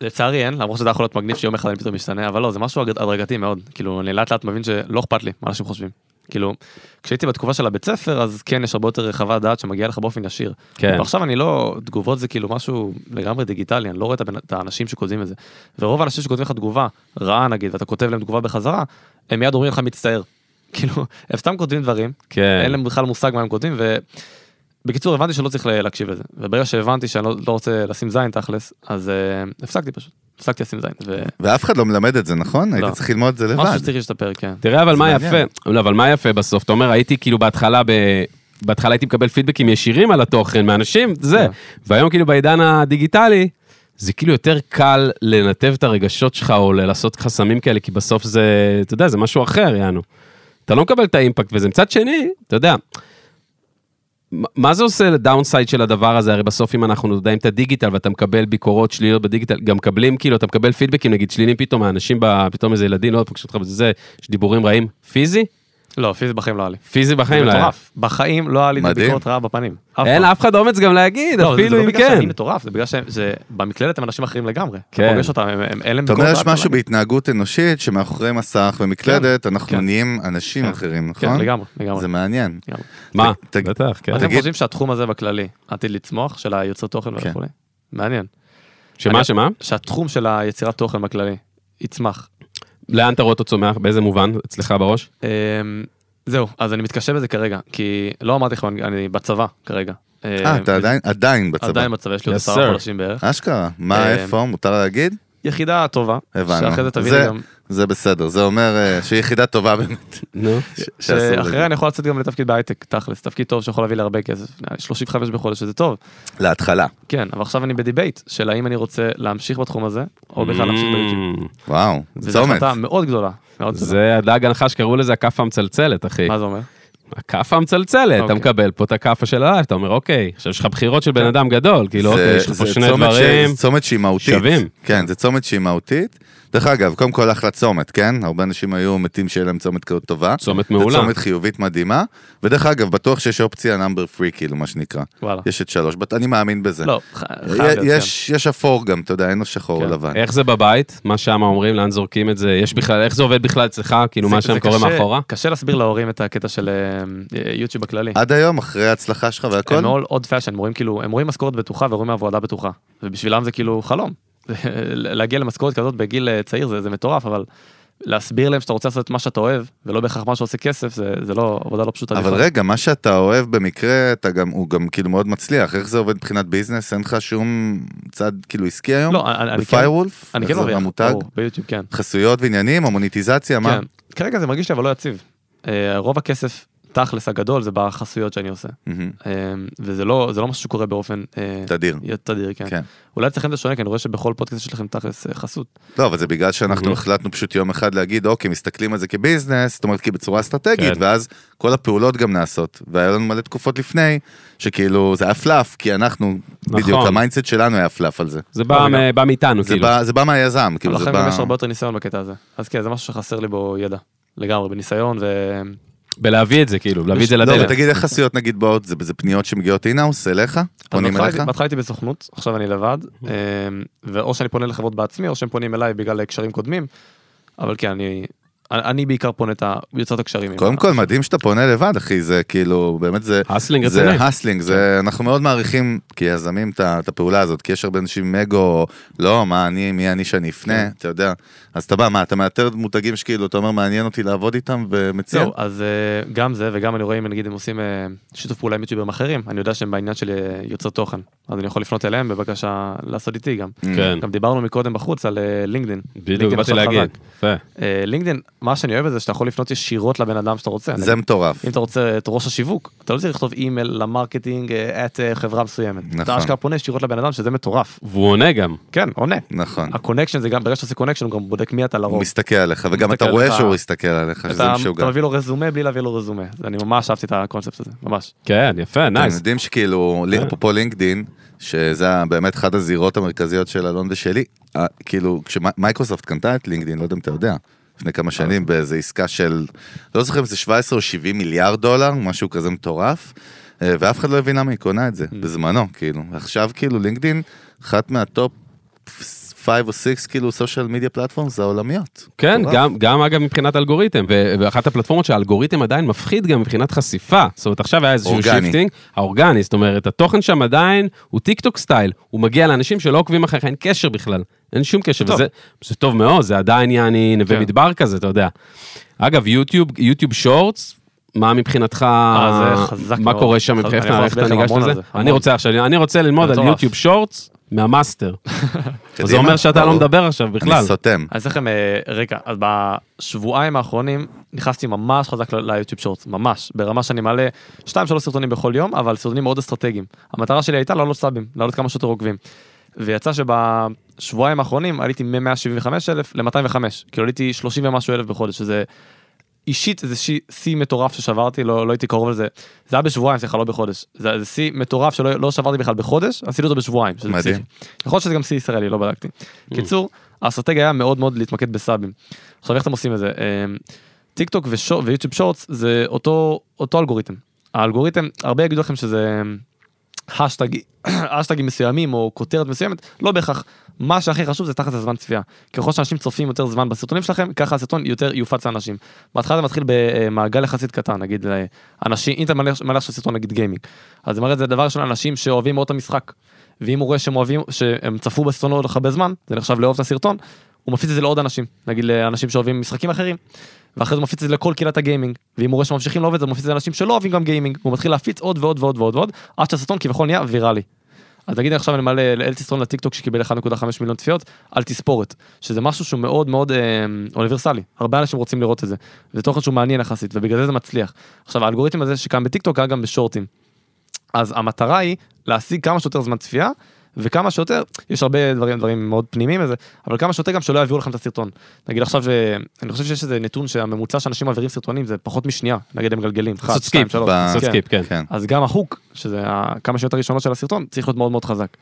לצערי אין, למרות שזה יכול להיות מגניב שיום אחד אני פתאום משתנה, אבל לא, זה משהו הדרגתי- מאוד. כאילו, אני לאט לאט מבין שלא אכפת לי מה אנשים חושבים. כאילו, כשהייתי בתקופה של הבית ספר, אז כן, יש הרבה יותר חוות דעת שמגיעה לך באופן ישיר. כן. ועכשיו אני לא, תגובות זה כאילו משהו לגמרי דיגיטלי, אני לא רואה את האנשים שכותבים את זה. ורוב האנשים שכותבים לך תגובה, רעה נגיד, ואתה כותב להם תגובה בחזרה, הם מיד אומרים לך מצטער. כאילו, הם סתם כותבים דברים, כן. אין להם בכלל מושג מה הם כותבים, ובקיצור הבנתי שלא צריך להקשיב לזה, וברגע שהבנתי שאני לא, לא רוצה לשים זין תכלס, אז uh, הפסקתי פשוט, הפסקתי לשים זין, ומשהו ואף אחד לא מלמד את זה, נכון? היית צריך ללמוד את זה לבד. שצריך להשתפר, כן. תראה, אבל מה מעניין. יפה, לא, אבל מה יפה בסוף? אתה אומר, הייתי כאילו בהתחלה ב... בהתחלה הייתי מקבל פידבקים ישירים על התוכן מאנשים, זה. כן. והיום כאילו בעידן הדיגיטלי, זה כאילו יותר קל לנתב את הרגשות שלך או לעשות חסמים כאלה, כי בסוף זה, אתה יודע, זה משהו אחר, יענו. אתה לא מקבל את האימפקט וזה. מצד שני, אתה יודע, מה- זה עושה לדאונסייד של הדבר הזה? הרי בסוף אם אנחנו יודעים את הדיגיטל ואתה מקבל ביקורות שליליות בדיגיטל, גם מקבלים כאילו, אתה מקבל פידבקים נגיד שליליים פתאום, האנשים, פתאום איזה ילדים לא פגשו אותך בזה, יש דיבורים רעים. פיזי? לא, פיזי בחיים לא היה לי. פיזי בחיים זה לא היה. מטורף, בחיים לא היה לי מדהים. ביקורת רעה בפנים. אין. לאף אחד אומץ גם להגיד, לא, זה- זה אפילו לא אם בגלל כן. שאני מטורף, זה בגלל שבמקלדת הם אנשים אחרים לגמרי. כן. אתה פוגש אותם, הם- הם- אין להם אתה אומר, ביקורת יש רעה משהו. בהתנהגות אנושית שמאחורי מסך ומקלדת, אנחנו כן. נהיים אנשים כן. אחרים, כן, נכון? לגמרי, לגמרי. זה מעניין. מה? בטח, כן. אתם חושבים שהתחום הזה בכללי עתיד לצמוח, של היוצר תוכן כן. וכולי? מעניין. שמה, שמה? שהתחום של היצירת תוכן בכללי יצמח. לאן אתה רואה אותו צומח? באיזה מובן? אצלך בראש? אמ, זהו, אז אני מתקשה בזה כרגע, כי לא אמרתי לך, אני- בצבא כרגע. אה, אתה עדיין- עדיין בצבא. עדיין בצבא, יש לי עוד עשרה. חודשים בערך. אשכרה. מה, אה, איפה? מותר להגיד? יחידה טובה, הבנו. שאחרי זה זה- גם, זה בסדר, זה אומר אה, שהיא יחידה טובה באמת. נו. שאסור שאחרי להגיד. אני יכול לצאת גם לתפקיד בהייטק, תכלס, תפקיד טוב שיכול להביא לי הרבה כסף, 35 בחודש, שזה טוב. להתחלה. כן, אבל עכשיו אני ב debate של האם אני רוצה להמשיך בתחום הזה, או בכלל להמשיך ביוטיוב. Mm, וואו, וזו צומת. החלטה מאוד גדולה. זה הדג הנחש, קראו לזה הכאפה המצלצלת, אחי. מה זה אומר? הכאפה המצלצלת, אתה אוקיי. מקבל פה את הכאפה של ה life, אתה אומר, אוקיי, עכשיו יש לך בחירות של בן כן. אדם גדול, כאילו, זה- אוקיי, יש לך פה שני דברים. זה צומת שהיא מהותית. שווים. כן, זה צומת שהיא מהותית. דרך אגב, קודם כל אחלה צומת, כן? הרבה אנשים היו מתים שיהיה להם צומת כזאת טובה. צומת מעולה. זה צומת חיובית מדהימה. ודרך אגב, בטוח שיש אופציה number three, כאילו, מה שנקרא. וואלה. יש את שלוש, בת- אני מאמין בזה. לא, ח- חייב להיות, כן. יש יש אפור גם, אתה יודע, אין לו שחור או כן. לבן. איך זה בבית? מה שם אומרים? לאן זורקים את זה? יש בכלל, איך זה עובד בכלל אצלך? כאילו, זה- מה שם קורה מאחורה? קשה להסביר להורים את הקטע של אה, יוטיוב בכללי. עד היום, אחרי ההצלחה שלך והכל, הם מאוד old fashion, הם רואים כאילו, הם רואים משכורת בטוחה ורואים עבודה בטוחה. ובשבילם זה כאילו חלום. להגיע למשכורת כזאת בגיל אה, צעיר זה, זה מטורף, אבל להסביר להם שאתה רוצה לעשות את מה שאתה אוהב, ולא בהכרח מה שעושה כסף, זה, זה לא עבודה לא פשוטה. אבל בכלל. רגע, מה שאתה אוהב במקרה, אתה גם, הוא גם כאילו מאוד מצליח. איך זה עובד מבחינת ביזנס? אין לך שום צד כאילו עסקי היום? לא, אני, אני כן, בפיירוולף? אני כן מרוויח, המותג? ברור, ביוטיוב, כן. חסויות ועניינים, המוניטיזציה, מה? כן. כרגע זה מרגיש לי אבל לא יציב. אה, רוב הכסף, תכלס הגדול, זה בחסויות שאני עושה. אה, וזה לא, זה לא משהו שקורה באופן... אה, תדיר. תדיר, כן. כן. אולי אצלכם זה שונה, כי אני רואה שבכל פודקאסט יש לכם תכלס אה, חסות. לא, אבל זה בגלל שאנחנו מהמם. החלטנו פשוט יום אחד להגיד, אוקיי, מסתכלים על זה כ business, זאת אומרת, כי בצורה אסטרטגית, כן. ואז כל הפעולות גם נעשות. והיה לנו מלא תקופות לפני, שכאילו, זה היה פלאף, כי אנחנו, נכון. בדיוק, ה mindset שלנו היה פלאף על זה. זה בא. מ- בא מאיתנו, זה כאילו. בא- זה בא מהיזמות, כאילו, זה לכם בא... יש הרבה יותר ניסיון בקטע הזה. אז כן, זה משהו שחסר לי בו ידע. לגמרי, בניסיון ו... בלהביא את זה, כאילו, להביא את זה לא, לדלת. ותגיד איך חסויות נגיד באות, זה פניות שמגיעות in-house אליך? פונים אליך? בהתחלה הייתי בסוכנות, עכשיו אני לבד, אמ, או שאני פונה לחברות בעצמי, או שהם פונים אליי בגלל קשרים קודמים, אבל כן, אני... אני בעיקר פונה את ה... יוצר את הקשרים. קודם כל מדהים שאתה פונה לבד אחי זה כאילו באמת זה ה selling זה. ה selling זה אנחנו מאוד מעריכים כיזמים את הפעולה הזאת כי יש הרבה אנשים עם אגו לא מה אני מי אני שאני אפנה אתה יודע אז אתה בא מה אתה מאתר מותגים שכאילו אתה אומר מעניין אותי לעבוד איתם ומציע אז אה, גם זה, וגם אני רואה אם נגיד הם עושים אה, שיתוף פעולה עם יוטיוברים אחרים, אני יודע שהם בעניין של אה, יוצר תוכן, אז אני יכול לפנות אליהם בבקשה לעשות איתי גם. כן, גם דיברנו מקודם בחוץ על לינקדין. בדיוק, באתי להגיד. חזק. מה שאני אוהב בזה שאתה יכול לפנות ישירות לבן אדם שאתה רוצה. זה מטורף אם אתה רוצה את ראש השיווק, אתה לא צריך לכתוב אימייל ל marketing אה, את אה, חברה מסוימת. אתה נכון. אשכרה פונה ישירות לבן אדם שזה מטורף. והוא עונה גם. כן, עונה. נכון ה connection זה גם, ברגע שאתה עושה connection הוא גם בודק מי אתה הוא לרוב. מסתכל עליך וגם מסתכל אתה רואה. שהוא יסתכל עליך שזה אתה משוגע. אתה מביא לו רזומה בלי להביא לו רזומה. אני ממש אהבתי את הקונספט הזה, ממש. כן, יפה, אתם nice. יודעים שכאילו. אפרופו לינקדין, שזה באמת אחת הזירות המרכזיות של אלון ושלי, כאילו, כשמייקרוסופט קנתה את לינקדין, לא יודע אם אתה יודע, לפני כמה שנים, באיזו עסקה של, לא זוכר אם זה 17 או 70 מיליארד דולר, משהו כזה מטורף, אה, ואף אחד לא הבין למה היא קונה את זה, בזמנו, כאילו. ועכשיו, כאילו, לינקדין, אחת מה top 5 או 6, כאילו, social media platforms העולמיות. כן. גם, גם אגב מבחינת אלגוריתם, ו- ואחת הפלטפורמות שהאלגוריתם עדיין מפחיד גם מבחינת חשיפה. זאת אומרת, עכשיו היה איזשהו אורגני. shifting, האורגני, זאת אומרת, התוכן שם עדיין הוא טיק טוק style, הוא מגיע לאנשים שלא עוקבים אחריך, אין קשר בכלל, אין שום קשר, טוב. וזה זה טוב מאוד, זה עדיין יעני נווה כן. מדבר כזה, אתה יודע. אגב, יוטיוב, יוטיוב shorts, מה מבחינתך, אה, זה מה. קורה שם. מבחינתך, איך אתה ניגש לזה? זה, אני. רוצה עכשיו, אני רוצה ללמוד על. יוטיוב shorts מה master. זה. אומר שאתה לא. מדבר עכשיו בכלל. אני סותם. אני אעשה לכם אה, רקע, אז בשבועיים האחרונים נכנסתי ממש חזק ליוטיוב שורטס, ממש, ברמה שאני מעלה 2-3 סרטונים בכל יום, אבל סרטונים מאוד אסטרטגיים. המטרה שלי הייתה לעלות סאבים, לעלות כמה שיותר עוקבים. ויצא שבשבועיים האחרונים עליתי מ-175 אלף ל-205, כאילו עליתי 30 ומשהו אלף בחודש, שזה אישית זה שיא- שיא מטורף ששברתי, לא, לא הייתי קרוב לזה, זה היה בשבועיים, סליחה, לא בחודש. זה, זה שיא מטורף שלא לא שברתי בכלל בחודש, עשיתי אותו בשבועיים, מדהים. פסיכי. יכול להיות שזה גם שיא ישראלי, לא בדקתי. קיצור, האסטרטגיה היה מאוד מאוד להתמקד בסאבים. עכשיו איך אתם עושים את זה? אמ, טיק טוק ויוטיוב shorts זה אותו, אותו אלגוריתם. האלגוריתם, הרבה יגידו לכם שזה ההאשטג, ההאשטגים מסוימים או כותרת מסוימת, לא בהכרח. מה שהכי חשוב זה תחת הזמן צפייה. ככל שאנשים צופים יותר זמן בסרטונים שלכם, ככה הסרטון יותר יופץ לאנשים. בהתחלה זה מתחיל במעגל יחסית קטן, נגיד אנשים, אם אתה מעלה עכשיו סרטון נגיד gaming, אז זה מראה את זה דבר ראשון אנשים שאוהבים מאוד את המשחק. ואם הוא רואה שהם אוהבים, שהם צפו בסרטון עוד הרבה זמן, זה נחשב לאהוב את הסרטון, הוא מפיץ את זה לעוד אנשים, נגיד לאנשים שאוהבים משחקים אחרים, ואחרי זה מפיץ את זה לכל קהילת הגיימינג, ואם הוא רואה שממשיכים לאהוב את זה, מפיץ את זה לאנשים שלא אוהבים גם גיימינג, הוא מתחיל להפיץ עוד ועוד ועוד ועוד, עד שהסרטון כביכול נהיה ויראלי. אז נגיד עכשיו אני מעלה לאלטי סטרון לטיקטוק שקיבל 1.5 מיליון צפיות על תספורת, שזה משהו שהוא מאוד מאוד אה, אוניברסלי, הרבה אנשים רוצים לראות את זה, זה תוכן שהוא מעניין יחסית, ובגלל זה זה מצליח. עכשיו האלגוריתם הזה שקם בטיקטוק היה גם בשורטים. אז המטרה היא להשיג כמה שיותר זמן צפייה, וכמה שיותר, יש הרבה דברים, דברים מאוד פנימיים לזה, אבל כמה שיותר גם שלא יעבירו לכם את הסרטון. נגיד עכשיו, אה, אני חושב שיש איזה נתון שהממוצע שאנשים מעבירים סרטונים זה פחות משנייה, נגיד הם מגלגלים, אחת, לעשות שתיים, skip, שלוש. לעשות כן. skip, כן. כן. אז גם ה hook, שזה כמה שניות הראשונות של הסרטון, צריך להיות מאוד מאוד חזק.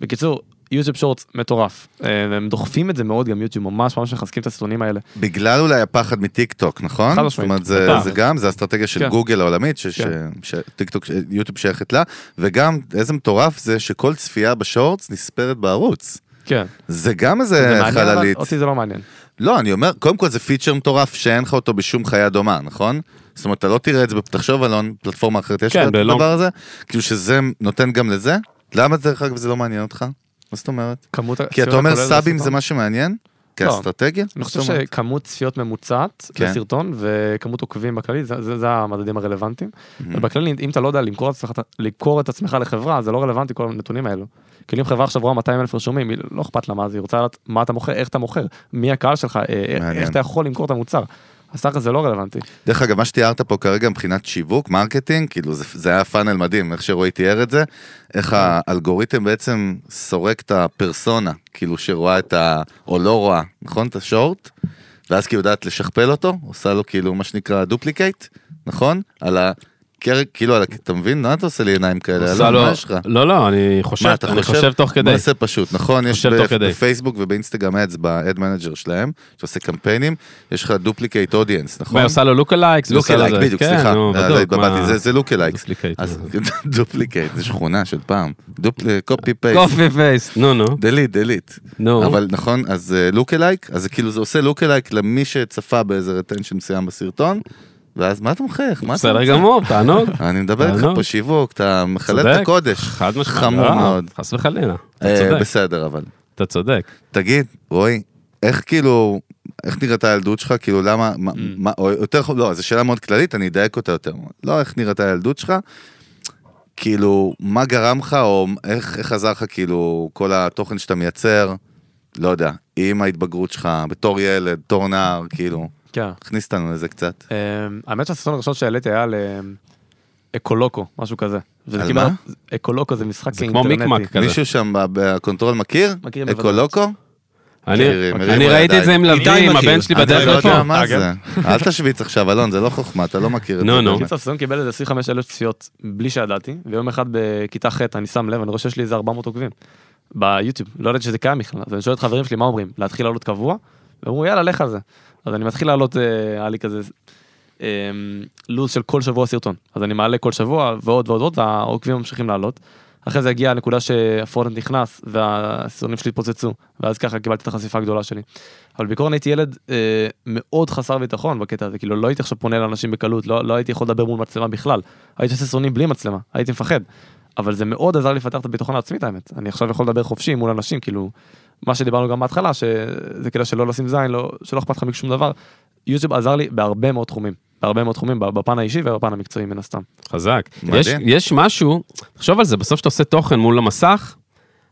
בקיצור, יוטיוב shorts מטורף. אה, הם דוחפים את זה מאוד, גם יוטיוב ממש ממש מחזקים את הסרטונים האלה. בגלל אולי הפחד מטיק טוק, נכון? חד זאת משמעית. אומרת, זה. זה גם, זה אסטרטגיה של כן. גוגל העולמית, ש- ש- כן. שטיק טוק, יוטיוב שייכת לה, וגם איזה מטורף זה שכל צפייה ב shorts נספרת בערוץ. כן. זה גם זה איזה מעניין, אבל חללית. אותי זה לא מעניין. לא, אני אומר, קודם כל זה פיצ'ר מטורף שאין לך אותו בשום חיה דומה, נכון? זאת אומרת, אתה לא תראה את זה, תחשוב אלון, פלטפורמה אחרת, יש כן, לך את הדבר הזה? כאילו שזה נותן גם לזה? למה דרך אגב זה לא מעניין אותך? מה זאת אומרת? כמות כי אתה הצפיות אומר סאבים? זה מה שמעניין? כאסטרטגיה? אני חושב? שכמות צפיות ממוצעת כן. לסרטון וכמות עוקבים בכללי, זה, המדדים הרלוונטיים. ובכללי, אם אתה לא יודע למכור את עצמך, לחברה, זה לא רלוונטי כל הנתונים האלו. כאילו אם חברה עכשיו רואה 200 אלף רשומים, היא לא אכפת לה מה זה, היא רוצה לדעת מה אתה מוכר, איך אתה מוכר, מי הקהל שלך, אה, מעניין. איך אתה יכול למכור את המוצר. אז תכל'ס זה לא רלוונטי. דרך אגב, מה שתיארת פה כרגע מבחינת שיווק, marketing, כאילו זה, זה היה פאנל מדהים, איך שרועי תיאר את זה, איך האלגוריתם בעצם סורק את הפרסונה, כאילו שרואה את ה... או לא רואה, נכון? את ה short, ואז כאילו יודעת לשכפל אותו, עושה לו כאילו מה שנקרא duplicate, נכון? על ה... כאילו. אתה מבין? מה אתה עושה לי עיניים כאלה? עושה לו- מה יש לך? לא, לא, אני חושב, מה, אני חושב תוך כדי. נעשה פשוט, נכון? יש. בפייסבוק ובאינסטגרם ads, ב ad manager שלהם, שעושה קמפיינים, יש לך duplicate audience, נכון? ועושה לו lookalikes. lookalike, בדיוק, סליחה, נו, אה, מה- זה- זה lookalike. duplicate, אז זה שכונה של פעם. copy paste. copy paste, נו נו, delete, delete. נו. אבל נכון, אז lookalike, אז זה כאילו זה עושה lookalike למי שצפה באיזה retention מסוים בסרטון, ואז מה אתה מחייך? מה אתה בסדר? גמור, תענוג. אני מדבר איתך. פה שיווק, אתה מחלל את הקודש. חד משמעית. חמור לא, מאוד. חס וחלילה, אתה אה, צודק, בסדר, אבל. אתה צודק. תגיד, רועי, איך כאילו, איך נראית הילדות שלך? כאילו, למה, מה- ממ. מה, או יותר, לא, זו שאלה מאוד כללית, אני אדייק אותה יותר. לא איך נראית הילדות שלך, כאילו, מה גרם לך, או איך, איך עזר לך, כאילו, כל התוכן שאתה מייצר, לא יודע, עם ההתבגרות שלך, בתור ילד, בתור נער, כאילו, כן. תכניס אותנו לזה קצת. אה, האמת שהסרטון הראשון שהעליתי היה על אה, אקולוקו, משהו כזה. על כאילו- מה? אקולוקו זה משחק זה כמו אינטרנטי. מיקמק כזה. מישהו שם ב control מכיר? מכירים אקו בוודאות. לוקו? אני אני ראיתי את זה עם. לביא, עם מכיר. הבן שלי אני בדרך לא יודע לפה. מה אה, זה. אל תשוויץ עכשיו, אלון, זה לא חוכמה, אתה לא מכיר את נו, זה. נו. באמת. קיצר, הסרטון קיבל איזה 25 אלף צפיות בלי שידעתי, ויום אחד בכיתה ח' אני שם לב, אני רואה שיש לי איזה 400 עוקבים ביוטיוב, לא ידעתי שזה קיים בכלל, אז אני שואל את חברים שלי מה אומרים, להתחיל לעלות קבוע? ואמרו יאללה לך על זה. אז אני מתחיל לעלות, אה, היה לי כזה אה, לו"ז של כל שבוע סרטון, אז אני מעלה כל שבוע ועוד ועוד ועוד, והעוקבים ממשיכים לעלות. אחרי זה הגיעה הנקודה שהפורנט נכנס והסרטונים שלי התפוצצו, ואז ככה קיבלתי את החשיפה הגדולה שלי. אבל בעיקרון הייתי ילד אה, מאוד חסר ביטחון בקטע הזה, כאילו לא הייתי עכשיו פונה לאנשים בקלות, לא, לא הייתי יכול לדבר מול מצלמה בכלל, הייתי עושה סרטונים בלי מצלמה, הייתי מפחד. אבל זה מאוד עזר לי לפתח את הביטחון העצמי את האמת, אני עכשיו יכול לדבר חופשי מול אנשים, כאילו, מה שדיברנו גם בהתחלה, שזה כדאי שלא לשים זין, לא, שלא אכפת לך משום דבר. יוטיוב עזר לי בהרבה מאוד תחומים, בהרבה מאוד תחומים, בפן האישי ובפן המקצועי מן הסתם. חזק. יש, יש משהו, תחשוב על זה, בסוף שאתה עושה תוכן מול המסך,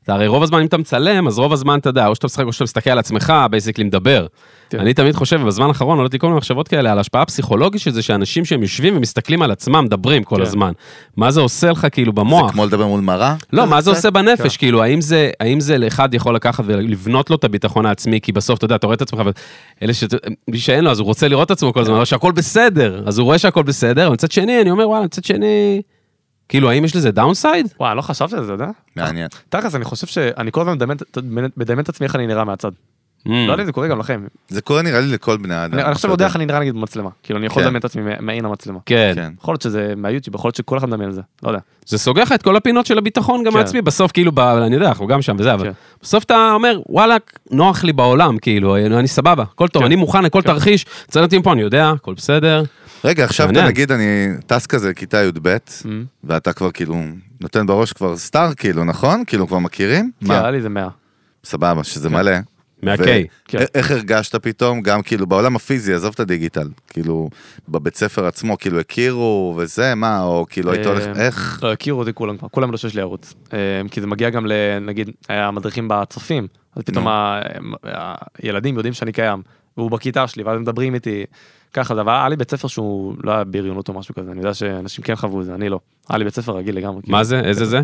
אתה הרי רוב הזמן אם אתה מצלם, אז רוב הזמן אתה יודע, או שאתה משחק או שאתה מסתכל על עצמך, basically מדבר. כן. אני תמיד חושב, בזמן האחרון עולות לי כל מיני מחשבות כאלה על ההשפעה הפסיכולוגית של זה, שאנשים שהם יושבים ומסתכלים על עצמם, מדברים כל כן. הזמן. מה זה עושה לך כאילו זה במוח? כמו לדבר מול מראה? לא, מה זה? עושה בנפש, כן. כאילו, האם זה, האם זה לאחד יכול לקחת ולבנות לו את הביטחון העצמי, כי בסוף, אתה יודע, אתה רואה את עצמך, ואלה ש... מי שאין לו, אז הוא רוצה לראות את עצמו כל הזמן, אבל שהכל בסדר, אז הוא רואה שהכל בסדר, ומצד שני, אני אומר, וואלה, מצד שני, כאילו, האם יש לזה downside? וואי, לא חשבתי על זה, אתה יודע? מעניין. תכלס, אני חושב שאני כל הזמן מדמיין- מדמיין את עצמי איך אני נראה מהצד. ממ. לא יודע אם זה קורה גם לכם. זה קורה נראה לי לכל בני האדם. אני אני עכשיו אתה יודע איך אני נראה נגיד במצלמה. כאילו, אני יכול כן. לדמיין את עצמי מע- מעין המצלמה. כן. כן. יכול להיות שזה מהיוטיוב, יכול להיות שכל אחד מדמיין על זה, לא יודע. זה סוגר לך את כל הפינות של הביטחון גם כן. העצמי, בסוף כאילו, ב... אני יודע, אנחנו גם שם וזה, אבל כן. בסוף אתה אומר, וואלה, נוח לי בעולם, כאילו, אני סבבה, הכל טוב, כן. אני מוכן לכל תרחיש, אותי מפה, אני יודע, הכל בסדר. רגע, עכשיו אתה. נגיד, אני טס כזה כיתה י"ב, Mm. ואתה כבר כאילו נותן בראש כבר סטאר, כאילו, נכון? כאילו, כבר מכירים? כן? היה לי איזה 100. סבבה, שזה מלא. מה-K. כן. איך הרגשת פתאום, גם כאילו בעולם הפיזי, עזוב את הדיגיטל, כאילו בבית ספר עצמו, כאילו הכירו וזה, מה, או כאילו היית הולך, אה, איך? לא, הכירו אותי כולם כבר, כולם ידעו שיש לי ערוץ. אה, כי זה מגיע גם ל... נגיד, היה מדריכים בצופים, אז פתאום הילדים יודעים שאני קיים, והוא בכיתה שלי, ואז הם מדברים איתי. ככה זה, אבל היה לי בית ספר שהוא לא היה בריונות או משהו כזה, אני יודע שאנשים כן חוו את זה, אני לא. היה לי בית ספר רגיל לגמרי. מה זה? איזה זה?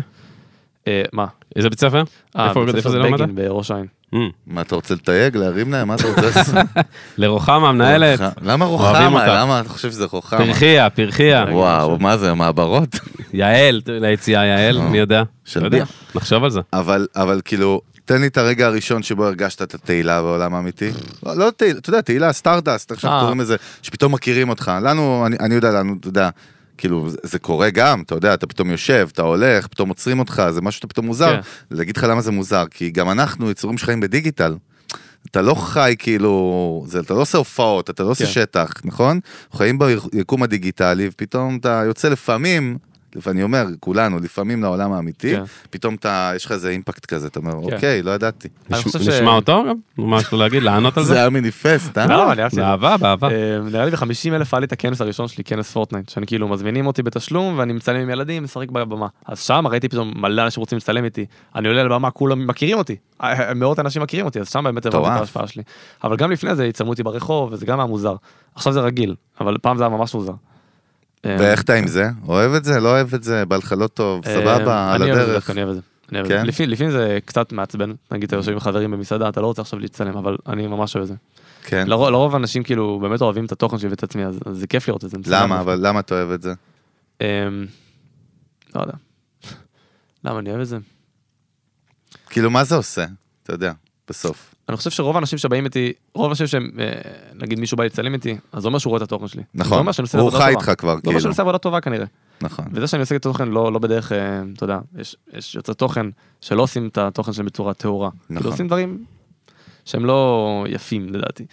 אה, מה? איזה בית ספר? אה, איפה- זה למדת? בגין בראש העין. Mm. מה, אתה רוצה לתייג, להרים להם? מה אתה רוצה לעשות? לרוחמה המנהלת, למה רוחמה? למה אתה חושב שזה רוחמה? פרחיה, פרחיה. וואו, מה זה, מעברות? יעל, ליציאה יעל, אה. מי יודע? של לא ביה. נחשוב על זה. אבל, אבל כאילו, תן לי את הרגע הראשון שבו הרגשת את התהילה בעולם האמיתי. לא, לא תהילה, אתה יודע, תהילה, stardust, עכשיו אה. קוראים לזה, שפתאום מכירים אותך. לנו, אני, יודע, לנו, אתה יודע, כאילו, זה, קורה גם, אתה יודע, אתה פתאום יושב, אתה הולך, פתאום עוצרים אותך, זה משהו שאתה פתאום מוזר. כן. להגיד לך למה זה מוזר, כי גם אנחנו יצורים שחיים בדיגיטל. אתה לא חי כאילו, זה, אתה לא עושה הופעות, אתה לא עושה כן. שטח, נכון? חיים ביקום הדיגיטלי, ופתאום אתה יוצא לפעמים, אני אומר, כולנו, לפעמים לעולם האמיתי, כן. פתאום אתה, יש לך איזה אימפקט כזה, אתה אומר, כן. אוקיי, לא ידעתי. נשמע אותו גם? מה יש לו להגיד? לענות על זה זה? היה מניפסט, אה? לא, אני אהבתי. באהבה, באהבה. אה, נראה לי ב-50 אלף היה לי את הכנס הראשון שלי, כנס פורטנייט, שאני כאילו מזמינים אותי בתשלום ואני מצלם עם ילדים, משחק בבמה. אז שם ראיתי פתאום מלא אנשים רוצים לצלם איתי, אני עולה לבמה, כולם מכירים אותי, אה, מאות אנשים מכירים אותי, אז שם באמת הבנתי את. ההשפעה שלי. אבל גם לפני זה יצלמו אותי ברחוב, וזה גם היה מוזר. עכשיו זה רגיל, אבל פעם זה היה ממש מוזר. אה, ואיך אתה עם זה? אוהב את זה? לא אוהב את זה? בא לך לא טוב? אה, סבבה? על הדרך? אני אוהב את זה. אני אוהב את כן? זה. לפעמים- לפעמים זה קצת מעצבן, נגיד אתה יושב עם חברים במסעדה, אתה לא רוצה עכשיו להצטלם, אבל אני ממש אוהב את זה. כן. לרוב לרוב אנשים כאילו באמת אוהבים את התוכן שלי ואת עצמי, אז אז זה כיף לראות את זה. למה? אבל למה אתה אוהב את זה? אמ, לא יודע. למה אני אוהב את זה? כאילו, מה זה עושה? אתה יודע, בסוף. אני חושב שרוב האנשים שבאים איתי, רוב האנשים שהם, אה, נגיד מישהו בא להצטלם איתי, אז זה אומר שהוא רואה את התוכן שלי. נכון. הוא חי. איתך כבר, זה אומר כאילו. שאני עושה עבודה טובה כנראה. נכון. וזה שאני עושה את התוכן לא, לא בדרך, אה, אתה יודע, יש, יש יוצרי תוכן שלא עושים את התוכן שלהם בצורה טהורה. נכון. כאילו עושים דברים שהם לא יפים לדעתי.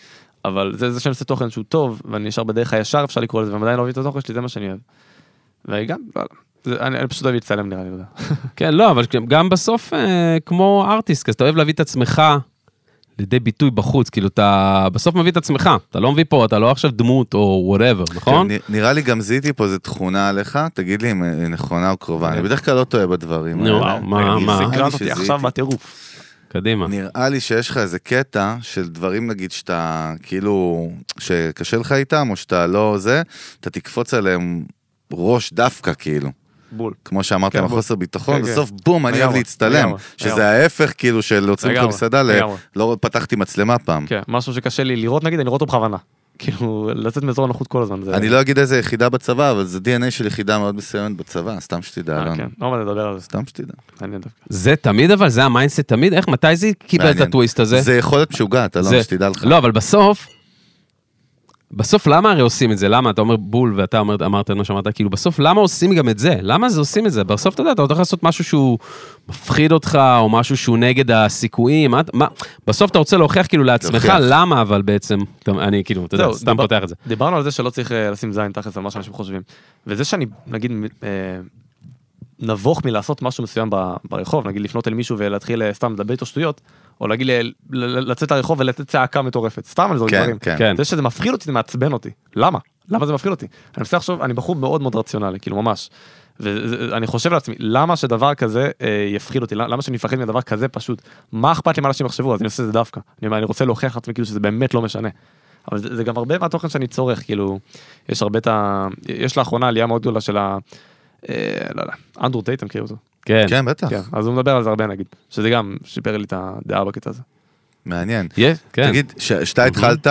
אבל זה, זה שאני עושה תוכן שהוא טוב, ואני נשאר בדרך הישר, אפשר לקרוא לזה, ועדיין לא אוהב את התוכן שלי, זה מה שאני אוהב. וגם, לא יודע. זה, אני, אני פשוט אוהב להצטלם נראה לי, לא יודע. כן, לא, אבל גם בסוף, אה, כמו ארטיסט, אז אתה אוהב להביא את עצמך לידי ביטוי בחוץ, כאילו אתה בסוף מביא את עצמך, אתה לא מביא פה, אתה לא עכשיו דמות או וואטאבר, נכון? כן, נראה לי גם זיהיתי פה איזה תכונה עליך, תגיד לי אם היא נכונה או קרובה. אני בדרך כלל לא טועה בדברים נו, האלה. מה, אני- מה? לי סקרנת אותי. עכשיו בטירוף. קדימה. נראה לי שיש לך איזה קטע של דברים נגיד שאתה כאילו, שקשה לך איתם או שאתה לא זה, אתה תקפוץ עליהם ראש דווקא כאילו. בול. כמו שאמרת, כן. החוסר ביטחון, כן, כן. בסוף בום, אני אוהב להצטלם. לגמרי, שזה לגמרי. ההפך כאילו של עוצרים אותך לגמרי, במסעדה. לא פתחתי מצלמה פעם. כן, משהו שקשה לי לראות נגיד, אני רואה אותו בכוונה. כאילו, לצאת מאזור הנוחות כל הזמן. זה- אני לא אגיד איזה יחידה בצבא, אבל זה DNA של יחידה מאוד מסוימת בצבא, סתם שתדע, אה. כן, לא מה לדבר על זה, סתם שתדע. זה תמיד אבל, זה ה mindset תמיד? איך, מתי זה קיבל את. הטוויסט הזה? זה יכול להיות משוגע, אתה לא שתדע לך. לא, אבל בסוף, בסוף למה הרי עושים את זה? למה? אתה אומר בול ואתה אומר, אמרת מה שאמרת, כאילו בסוף למה עושים גם את זה? למה זה עושים את זה? בסוף אתה יודע, אתה הולך לעשות משהו שהוא מפחיד אותך, או משהו שהוא נגד הסיכויים, מה, מה, בסוף אתה רוצה להוכיח כאילו לעצמך, להוכיח. למה אבל בעצם, אני כאילו, אתה יודע, סתם דיבר- פותח את זה. דיברנו על זה שלא צריך אה, לשים זין תכלס על מה שאנשים חושבים. וזה שאני, נגיד, אה, נבוך מלעשות משהו מסוים ברחוב, נגיד לפנות אל מישהו ולהתחיל אה, סתם לדבר איתו שטויות, או להגיד לצאת לרחוב ולתת צעקה מטורפת, סתם על זה כן, דברים. כן. כן. זה שזה מפחיד אותי, זה מעצבן אותי. למה? למה זה מפחיד אותי? אני מנסה לחשוב, אני בחור מאוד מאוד רציונלי, כאילו ממש. ואני חושב לעצמי, למה שדבר כזה אה, יפחיד אותי? למה שאני אפחד מדבר כזה פשוט? מה אכפת לי מה אנשים יחשבו? אז אני עושה את זה דווקא. אני אומר, אני רוצה להוכיח לעצמי כאילו שזה באמת לא משנה. אבל זה, זה גם הרבה מהתוכן שאני צורך, כאילו, יש הרבה את ה... יש לאחרונה עלייה מאוד גדולה של ה... אה, לא יודע, אנדרו טייטם מכיר אותו. כן. כן, בטח. כן, אז הוא מדבר על זה הרבה נגיד, שזה גם שיפר לי את הדעה בקטע הזה. מעניין. יש, כן. תגיד, כשאתה התחלת,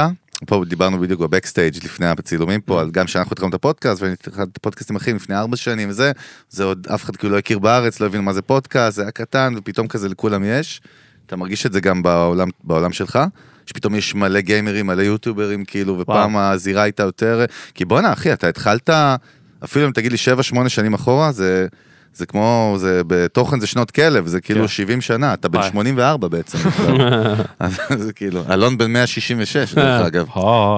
פה דיברנו בדיוק בבקסטייג' לפני הצילומים פה, על גם שאנחנו התחלנו את הפודקאסט, ואני התחלתי את הפודקאסטים אחרים לפני ארבע שנים וזה, זה עוד אף אחד כאילו לא הכיר בארץ, לא הבין מה זה פודקאסט, זה היה קטן, ופתאום כזה לכולם יש. אתה מרגיש את זה גם בעולם, בעולם שלך? שפתאום יש מלא גיימרים, מלא יוטיוברים, כאילו, ופעם הזירה הייתה יותר... כי בואנה, אחי, אתה התחלת, אפילו אם תגיד לי 7-8 שנים אחורה, זה... זה כמו, זה בתוכן זה שנות כלב, זה כאילו כן. 70 שנה, אתה בן וואי. 84 בעצם. אז זה כאילו, אלון בן 166 דרך אגב, הו.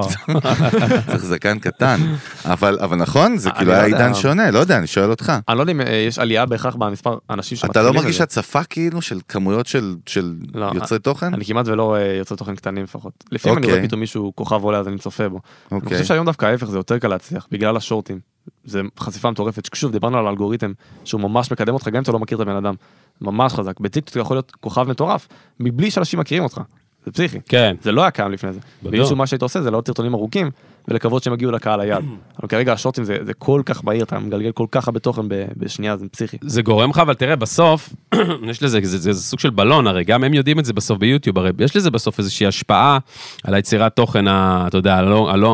צריך זקן קטן. אבל אבל נכון, זה כאילו לא היה. עידן שונה, לא יודע, אני שואל אותך. אני לא יודע אם אה, יש עלייה בהכרח במספר אנשים אתה שמתחילים לא את מרגיש. הצפה כאילו של כמויות של של לא, יוצרי תוכן? אני כמעט ולא רואה יוצרי תוכן קטנים לפחות. לפעמים אני רואה אוקיי. פתאום מישהו כוכב עולה אז אני צופה בו. אני אוקיי. חושב שהיום דווקא ההפך זה יותר קל להצליח בגלל השורטים. זה חשיפה מטורפת. שוב דיברנו על אלגוריתם שהוא ממש מקדם אותך גם אם אתה לא מכיר את הבן אדם. ממש חזק. בטיקטוק אתה יכול להיות כוכב מטורף מבלי שאנשים מכירים אותך. זה פסיכי. כן. זה לא היה קיים לפני זה. ואיזשהו מה שהיית עושה זה לעוד סרטונים ארוכים ולקוות שהם יגיעו לקהל היעד. אבל כרגע השורטים זה, זה כל כך מהיר, אתה מגלגל כל כך הרבה תוכן בשנייה, זה פסיכי. זה גורם לך, אבל תראה, בסוף, יש לזה, זה, זה, זה סוג של בלון, הרי גם הם יודעים את זה בסוף ביוטיוב, הרי יש לזה בסוף איזושהי השפעה על היצירת תוכן, ה, אתה יודע,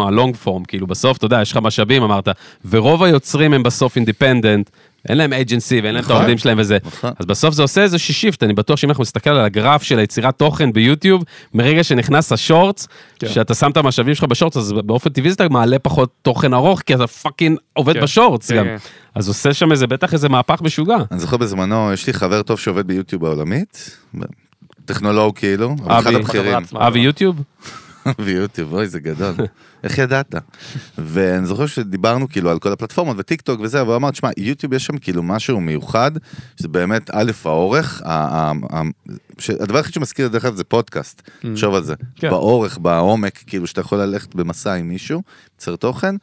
ה long form, כאילו בסוף, אתה יודע, יש לך משאבים, אמרת, ורוב היוצרים הם בסוף independent, אין להם agency ואין להם את נכון. העובדים שלהם וזה. נכון. אז בסוף זה עושה איזושהי shift, אני בטוח שאם אנחנו נסתכל על הגרף של היצירת תוכן ביוטיוב, מרגע שנכנס ה Shorts, כן. שאתה שם את המשאבים שלך ב Shorts, אז באופן טבעי אתה מעלה פחות תוכן ארוך, כי אתה fucking עובד כן. ב Shorts כן, גם. אז עושה שם איזה, בטח איזה מהפך משוגע. אני זוכר בזמנו, יש לי חבר טוב שעובד ביוטיוב העולמית, טכנולוג כאילו, אחד. הבכירים. אבי יוטיוב? ביוטיוב, אוי, זה גדול. איך ידעת? ואני זוכר שדיברנו כאילו על כל הפלטפורמות וטיק טוק וזה, אבל הוא אמר, תשמע, יוטיוב יש שם כאילו משהו מיוחד, שזה באמת א', האורך, הדבר היחיד שמזכיר דרך אגב זה פודקאסט, תחשוב על זה. כן. באורך, בעומק, כאילו שאתה יכול ללכת במסע עם מישהו, יוצר תוכן,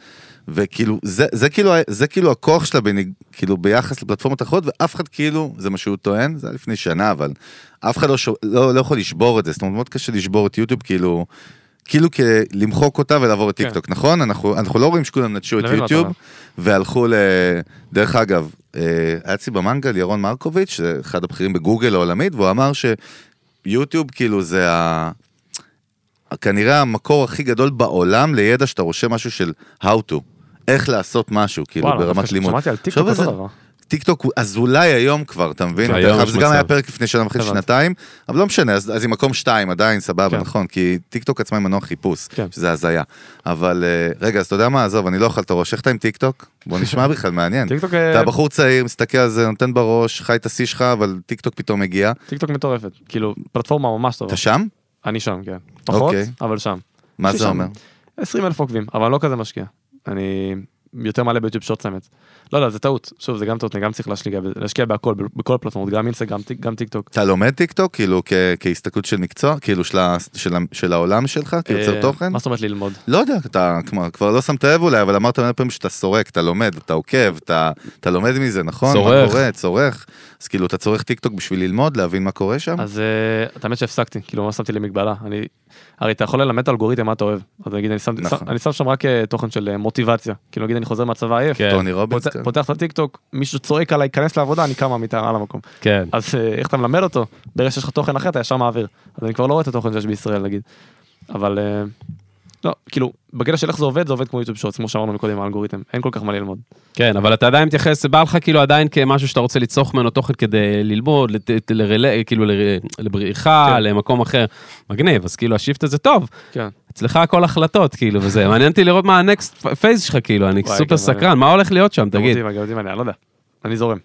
וכאילו, זה, זה כאילו, זה כאילו הכוח שלה בניג, כאילו ביחס לפלטפורמות אחרות, ואף אחד כאילו, זה מה שהוא טוען, זה היה לפני שנה, אבל אף אחד לא, לא, לא יכול לשבור את זה, זאת אומרת, מאוד קשה לשבור את יוטיוב, כאילו, כאילו למחוק אותה ולעבור כן. טוק, נכון? אנחנו, אנחנו לא רואים שכולם נטשו את אתה יוטיוב. והלכו ל... דרך אגב, אה, היה אצלי במנגל ירון מרקוביץ', זה אחד הבכירים בגוגל העולמית, והוא אמר שיוטיוב כאילו זה ה... כנראה המקור הכי גדול בעולם לידע שאתה רושם משהו של how to, איך לעשות משהו, כאילו וואלה, ברמת לימוד. שמעתי על טיק תחשוב טוק על זה. אותו דבר. טיק טוק הוא אזולאי היום כבר, אתה מבין? זה גם. היה פרק לפני שנה וחצי. שנתיים, אבל לא משנה, אז אז היא מקום שתיים עדיין, סבבה, כן. נכון, כי טיק טוק עצמה היא מנוע חיפוש, כן. שזה הזיה. אבל אה, רגע, אז אתה יודע מה, עזוב, אני לא אוכל את הראש, איך אתה עם טיק טוק? בוא נשמע בכלל, מעניין. טוק, אה, אתה בחור צעיר, מסתכל על זה, נותן בראש, חי את השיא שלך, אבל טיק טוק פתאום מגיע. טיק טוק מטורפת, כאילו פלטפורמה ממש טובה. אתה שם? אני שם, כן. פחות, אוקיי. אבל שם. מה זה אומר? 20 אלף עוקבים, אבל לא כזה משקיע. אני יותר מעלה ביוטיוב Shorts האמת. לא, לא, זה טעות. שוב, זה גם טעות, אני גם צריך להשקיע, להשקיע בהכל, בכל הפלטפורמות, גם אינסטגרם, גם טיק טוק. אתה לומד טיק טוק, כאילו, כ- כהסתכלות של מקצוע, כאילו, של של של העולם שלך, כיוצר אה, תוכן? מה זאת אומרת ללמוד? לא יודע, אתה כבר, כבר לא שמת לב אולי, אבל אמרת מלא פעמים שאתה סורק, אתה לומד, אתה עוקב, אתה, אתה לומד מזה, נכון? צורך. מה קורה, צורך. אז כאילו, אתה צורך טיק טוק בשביל ללמוד, להבין מה קורה שם? אז אה, את האמת שהפסקתי, כאילו ממש שמתי לי מגבלה. אני, הרי אתה יכול ללמד את האלגוריתם מה אתה אוהב. אז נגיד אני שם, נכון. שם- אני שם שם רק אה, תוכן של אה, מוטיבציה. כאילו נגיד אני חוזר מהצבא עייף, כן. טוני רובינס, פותח- כן. פותח את הטיק טוק, מישהו צועק עליי, כנס לעבודה, אני קם מהמיטה על המקום. כן. אז איך אתה מלמד אותו? ברגע שיש לך תוכן אחר אתה ישר מעביר. אז אני כבר לא רואה את התוכן שיש בישראל נגיד. אבל לא, כאילו, בקטע של איך זה עובד, זה עובד כמו יוטיוב שורטס, כמו שאמרנו מקודם, האלגוריתם. אין כל כך מה ללמוד. כן, אבל אתה עדיין מתייחס, בא לך כאילו עדיין כמשהו שאתה רוצה לצרוך ממנו תוכן כדי ללמוד, לת- לרלה, כאילו ל- לבריחה, כן. למקום אחר. מגניב, אז כאילו ה shift הזה טוב. כן. אצלך הכל החלטות, כאילו, וזה. מעניין אותי לראות מה ה next phase שלך, כאילו, אני סופר גם סקרן. מה הולך להיות שם, תגיד. אני לא יודע. אני זורם.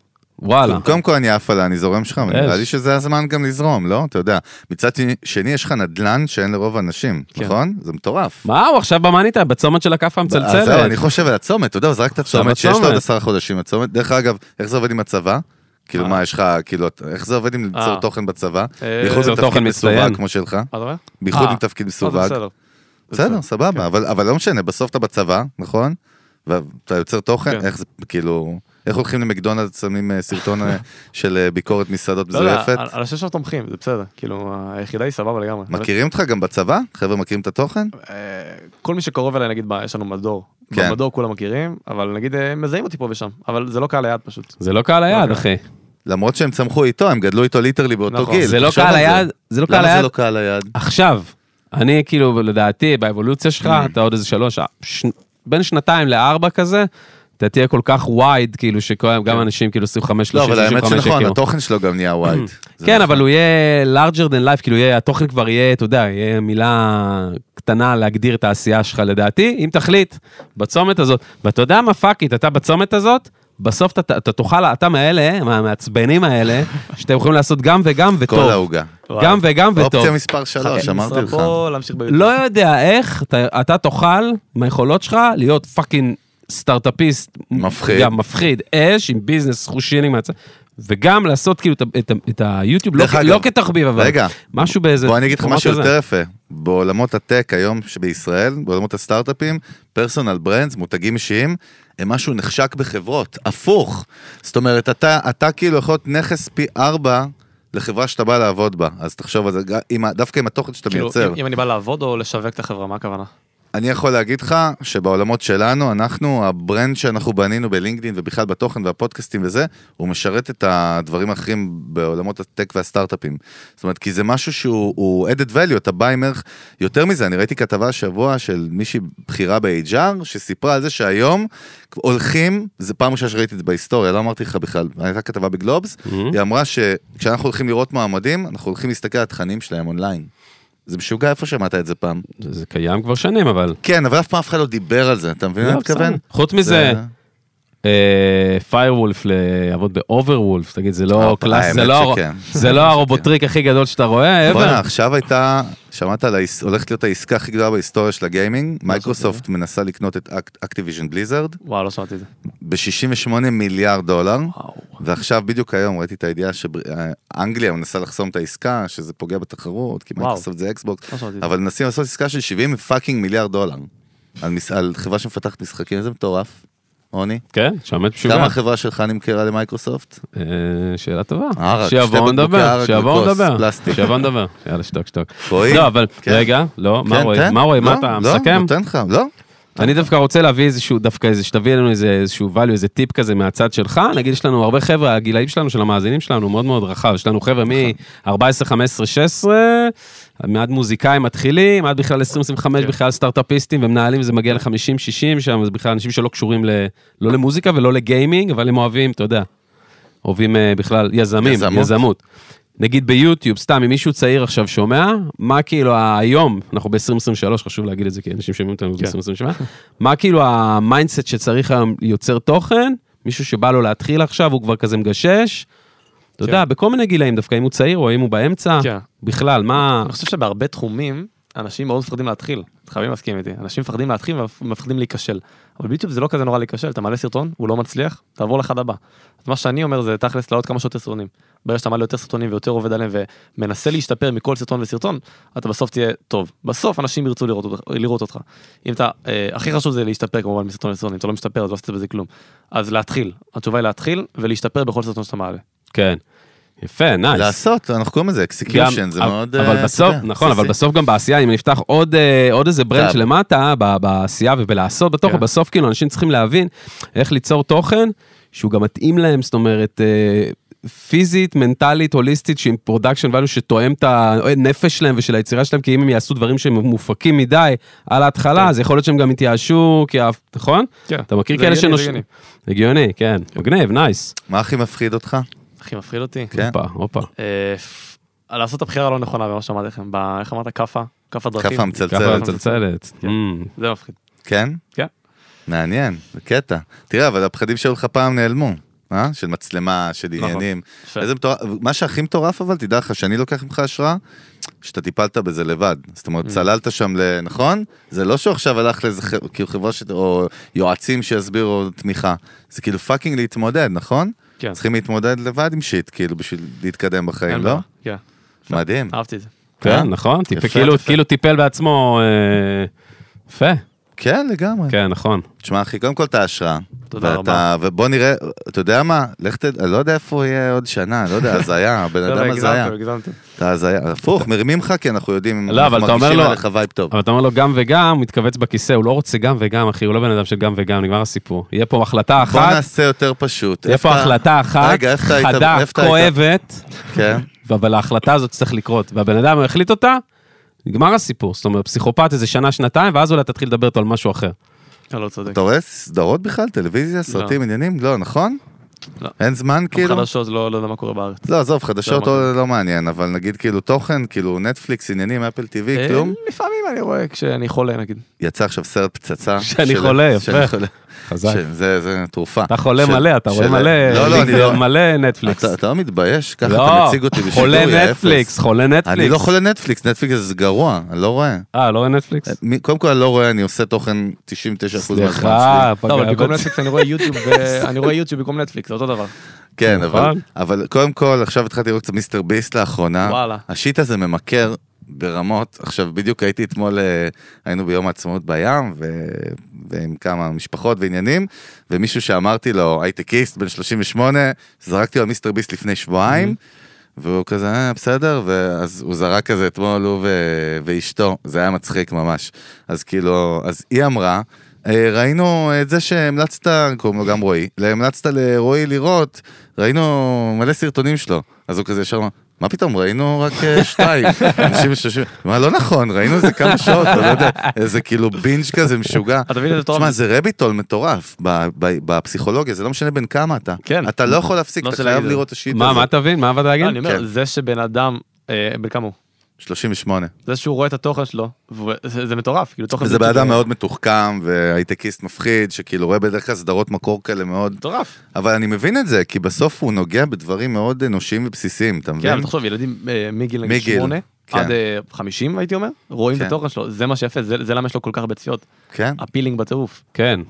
וואלה. קודם כל אני עף על אני זורם שלך, אבל. נראה לי שזה הזמן גם לזרום, לא? אתה יודע. מצד שני, יש לך נדלן שאין לרוב האנשים, כן. נכון? זה מטורף. מה הוא עכשיו במאניטה, בצומת של הכאפה אז זהו, המצלצלת. אני חושב על הצומת, אתה יודע, הוא זרק את הצומת, שיש לו. עוד עשרה חודשים הצומת. דרך אגב, איך זה עובד עם הצבא? כאילו אה. מה, יש לך, כאילו, איך זה עובד עם ליצור אה. תוכן בצבא? אה, בייחוד ליצור עם תפקיד מסווג. כמו שלך. בייחוד. עם תפקיד זה מסווג. בסדר. סבבה, אבל אבל לא משנה, בסוף אתה בצבא, נכון? ואתה יוצר תוכן, כן. איך זה, כאילו, איך הולכים למקדונלדס, שמים אה, סרטון אה, של אה, ביקורת מסעדות לא יודע, מזויפת? אנשים שם תומכים, זה בסדר. כאילו, היחידה היא סבבה לגמרי. מכירים אותך גם בצבא? חבר'ה מכירים את התוכן? כל מי שקרוב אליי, נגיד, יש לנו מדור. כן. במדור כולם מכירים, אבל נגיד, מזהים אותי פה ושם. אבל זה לא קהל היעד פשוט. זה לא קהל היעד, אוקיי. אחי. למרות שהם צמחו איתו, הם גדלו איתו literally באותו נכון. גיל. זה לא קהל היעד, זה לא קהל למה זה היעד. לא קהל היעד? עכשיו, אני כאילו, לדעתי, באבולוציה שלך, Mm. אתה עוד איזה שלוש. בין שנתיים לארבע כזה, אתה תהיה כל כך wide, כאילו, שגם אנשים כאילו 25, לא, 30, אבל האמת 65 שנכון, יכירו. התוכן שלו גם נהיה wide. כן, אבל הוא יהיה larger than life, כאילו, יהיה, התוכן כבר יהיה, אתה יודע, יהיה מילה קטנה להגדיר את העשייה שלך, לדעתי, אם תחליט, בצומת הזאת, ואתה יודע מה, fuck it, אתה בצומת הזאת, בסוף אתה, אתה תוכל, אתה מאלה, מהמעצבנים האלה, שאתם יכולים לעשות גם וגם כל וטוב. העוגה. גם וגם וטוב. אופציה מספר שלוש, אמרתי לך. לא יודע איך, אתה, אתה תוכל, מהיכולות שלך, להיות fucking סטארט-אפיסט. מפחיד. גם מפחיד, אש, עם business חושינים מהצד. וגם לעשות כאילו את, היוטיוב, לא, לא כתחביב, אבל רגע. משהו באיזה... בוא אני אגיד לך משהו כזה. יותר יפה. בעולמות ה tech היום שבישראל, בעולמות הסטארט-אפים, personal brands, מותגים אישיים, הם משהו נחשק בחברות, הפוך. זאת אומרת, אתה, אתה כאילו יכול להיות נכס פי ארבע לחברה שאתה בא לעבוד בה. אז תחשוב על זה, עם דווקא עם התוכן שאתה כאילו, מייצר. אם- אם אני בא לעבוד או לשווק את החברה, מה הכוונה? אני יכול להגיד לך שבעולמות שלנו, אנחנו, ה brand שאנחנו בנינו בלינקדאין ובכלל בתוכן והפודקאסטים וזה, הוא משרת את הדברים האחרים בעולמות ה tech והסטארט-אפים. זאת אומרת, כי זה משהו שהוא הוא added value, אתה בא עם ערך. יותר מזה, אני ראיתי כתבה השבוע של מישהי בכירה ב-HR, שסיפרה על זה שהיום הולכים, זה פעם ראשונה שראיתי את זה בהיסטוריה, לא אמרתי לך בכלל, הייתה כתבה בגלובס, Mm-hmm. היא אמרה שכשאנחנו הולכים לראות מועמדים, אנחנו הולכים להסתכל על התכנים שלהם אונליין. זה משוגע, איפה שמעת את זה פעם? זה קיים כבר שנים, אבל... כן, אבל אף פעם אף אחד לא דיבר על זה, אתה מבין מה לא, אני מתכוון? חוץ מזה, פיירוולף לעבוד באוברוולף, תגיד, זה לא אה, class, זה לא. זה לא הרובוטריק הכי גדול שאתה רואה, בוא'נה. עכשיו הייתה, שמעת על, הולכת להיות העסקה הכי גדולה בהיסטוריה של הגיימינג, מייקרוסופט מנסה לקנות את אקטיביז'ן בליזרד וואו, לא שמעתי את זה. ב-68 מיליארד דולר. ועכשיו בדיוק היום ראיתי את הידיעה שאנגליה מנסה לחסום את העסקה, שזה פוגע בתחרות, כי. מייקרוסופט זה אקסבוקס, לא. אבל מנסים לעשות עסקה של 70 fucking מיליארד דולר, על חברה שמפתחת משחקים, איזה מטורף, רוני. כן, שעמד משוגע. כמה החברה שלך נמכרה למייקרוסופט? אה, שאלה טובה. שיבואו נדבר, שיבואו נדבר. שיבואו נדבר. יאללה, שתוק, שתוק. לא, אבל כן. רגע, לא, מה כן, רואה? מה רואה? מה לא, אתה לא, מסכם? נותן לך, לא. אני דווקא רוצה להביא איזשהו, דווקא איזה, שתביא לנו איזה, איזשהו value, איזה טיפ כזה מהצד שלך. נגיד, יש לנו הרבה חבר'ה, הגילאים שלנו, של המאזינים שלנו, מאוד מאוד רחב. יש לנו חבר'ה מ-14, 15, 16, מעד מוזיקאים מתחילים, עד בכלל 20-25, כן. בכלל סטארט-אפיסטים ומנהלים, זה מגיע ל-50-60 שם, זה בכלל אנשים שלא קשורים ל, לא למוזיקה ולא לגיימינג, אבל הם אוהבים, אתה יודע, אוהבים אה, בכלל יזמים, יזמות. יזמות. נגיד ביוטיוב, סתם, אם מישהו צעיר עכשיו שומע, מה כאילו היום, אנחנו ב-2023, חשוב להגיד את זה, כי אנשים שומעים אותנו כן. ב-2027, מה כאילו ה mindset שצריך היום יוצר תוכן, מישהו שבא לו להתחיל עכשיו, הוא כבר כזה מגשש, אתה יודע, בכל מיני גילאים, דווקא אם הוא צעיר או אם הוא באמצע, כן. בכלל, מה... אני חושב שבהרבה תחומים, אנשים מאוד מפחדים להתחיל. חייבים להסכים איתי. אנשים מפחדים להתחיל ומפחדים להיכשל. אבל ביוטיוב זה לא כזה נורא להיכשל, אתה מעלה סרטון, הוא לא מצליח, תעבור לאחד הבא. אז מה שאני אומר זה תכלס לעלות כמה שיותר סרטונים. ברגע שאתה מעלה יותר סרטונים ויותר עובד עליהם ומנסה להשתפר מכל סרטון וסרטון, אתה בסוף תהיה טוב. בסוף אנשים ירצו לראות, לראות אותך. אם אתה, אה, הכי חשוב זה להשתפר כמובן מסרטון לסרטון, אם אתה לא משתפר אז לא עשית בזה כלום. אז להתחיל, התשובה היא להתחיל ולהשתפר בכל סרטון שאתה מעלה. כן. יפה, nice. לעשות, אנחנו קוראים לזה execution, זה אבל- מאוד... אבל אה, בסוף, נכון, אבל. בסוף גם בעשייה, אם נפתח עוד, אה, עוד איזה brand tab. שלמטה, בעשייה ובלעשות בתוכו, כן. בסוף כאילו אנשים צריכים להבין איך ליצור תוכן שהוא גם מתאים להם, זאת אומרת, אה, פיזית, מנטלית, הוליסטית, שעם production value שתואם את הנפש שלהם ושל היצירה שלהם, כי אם הם יעשו דברים שהם מופקים מדי על ההתחלה, אז יכול להיות שהם גם יתייאשו, כי, אף- נכון? כן. אתה מכיר כאלה הגיוני, שנוש... הגיוני, כן. מגניב, nice. מה הכי מפחיד אותך? הכי מפחיד אותי. כן. הופה, הופה. אה, לעשות את הבחירה הלא נכונה במה שאמרתי לכם, ב- איך אמרת? כאפה? כאפה דרכים? כאפה מצלצלת. מצלצלת. כן. Mm. זה מפחיד. כן? כן. מעניין, זה קטע. תראה, אבל הפחדים שהיו לך פעם נעלמו, אה? של מצלמה, של נכון. עניינים. יפה. איזה מטורף, מה שהכי מטורף אבל, תדע לך, שאני לוקח ממך השראה, שאתה טיפלת בזה לבד. זאת אומרת, Mm. צללת שם ל... נכון? זה לא שהוא עכשיו הלך לאיזה כאילו חברה ש... או יועצים שיסבירו תמיכה. זה כאילו fucking להתמודד, נכון? כן. צריכים להתמודד לבד עם shit, כאילו, בשביל להתקדם בחיים, לא? כן. מדהים. אהבתי את זה. אה? כן, נכון, כאילו, יפה. כאילו טיפל בעצמו, אה, יפה, כן, לגמרי. כן, נכון. תשמע, אחי, קודם כל אתה השראה. תודה ואתה, רבה. ובוא נראה, אתה יודע מה? לך ת... אני לא יודע איפה הוא יהיה עוד שנה, לא יודע, הזיה, הבן לא, אדם לא, הזיה. הגזמתם, הגזמתם. אתה הזיה. הפוך, מרימים לך כי אנחנו יודעים, לא, אבל אנחנו אתה אומר מרגישים לו- עליך vibe טוב. אבל אתה אומר לו גם וגם, הוא מתכווץ בכיסא, הוא לא רוצה גם וגם, אחי, הוא לא בן אדם של גם וגם, נגמר הסיפור. יהיה פה החלטה בוא אחת, נעשה יותר פשוט. תהיה איפה פה החלטה אחת? חדה? כואבת, כן. אבל ההחלטה הזאת צריך לקרות, והבן אדם החליט אותה, נגמר הסיפור. זאת אומרת, פסיכופת איזה שנה, שנתיים, ואז אולי תתחיל לדבר איתו על משהו אחר. לא, לא צודק. אתה רואה סדרות בכלל? טלוויזיה, סרטים, עניינים? לא, נכון? לא. אין זמן כאילו? חדשות, לא לא יודע מה קורה בארץ. לא, עזוב, חדשות לא, לא לא מעניין, אבל נגיד כאילו תוכן, כאילו נטפליקס, עניינים, Apple TV, אה, כלום. לפעמים אני רואה כשאני חולה נגיד. יצא עכשיו סרט פצצה. שאני של- חולה, יפה. שאני חולה. חזק. זה תרופה. אתה חולה מלא, אתה רואה מלא, לא, לא, אני לא. מלא נטפליקס. אתה אתה לא מתבייש? ככה אתה מציג אותי בשידור, חולה. נטפליקס, חולה נטפליקס. אני לא חולה נטפליקס, נטפליקס זה גרוע, אני לא רואה. אה, לא רואה נטפליקס? מי- קודם כל אני לא רואה, אני עושה תוכן 99% מהזמן סליחה, שלי. לא, אבל פגע במקום בצ- נטפליקס אני רואה יוטיוב, ו- אני רואה יוטיוב במקום נטפליקס, זה אותו דבר. כן, אבל, נכון. אבל קודם כל, עכשיו התחלתי לראות קצת מיסטר ביסט לאחרונה. וואלה. השיט הזה ממכר ברמות. עכשיו, בדיוק הייתי אתמול, אה, היינו ביום העצמאות בים, ו... ועם כמה משפחות ועניינים, ומישהו שאמרתי לו, הייטקיסט בן 38, זרקתי לו מיסטר ביסט לפני שבועיים, והוא כזה, אה, בסדר, ואז הוא זרק כזה אתמול, הוא ו- ואשתו, זה היה מצחיק ממש. אז כאילו, אז היא אמרה, "אה, ראינו את זה שהמלצת, קוראים לו גם רועי, המלצת לרועי לראות, ראינו מלא סרטונים שלו. אז הוא כזה ישר אמר, מה פתאום, ראינו רק אה, שתיים. אנשים שושבים, מה, לא נכון, ראינו איזה כמה שעות, אתה לא יודע, איזה כאילו בינג' כזה משוגע. אתה מבין איזה טוב? תשמע, זה רביטול מטורף ב- ב- בפסיכולוגיה, זה לא משנה בין כמה אתה. כן. אתה לא יכול להפסיק, לא אתה חייב את זה. לראות את השיט מה, הזה. מה תבין? מה עבד להגיד? לא, אני אומר, כן. זה שבן אדם, אה, בן כמה הוא? 38. זה שהוא רואה את התוכן שלו, זה זה מטורף, כאילו תוכן... וזה בן אדם מאוד מתוחכם והייטקיסט מפחיד, שכאילו רואה בדרך כלל סדרות מקור כאלה מאוד... מטורף. אבל אני מבין את זה, כי בסוף הוא נוגע בדברים מאוד אנושיים ובסיסיים, אתה כן, מבין? אבל תחשוב, ילדים אה, מגיל נגיד מגיל, שמונה כן. עד אה, 50 הייתי אומר, רואים את כן. התוכן שלו, זה מה שיפה, זה זה למה יש לו כל כך הרבה צפיות. כן? ה feeling בטירוף. כן,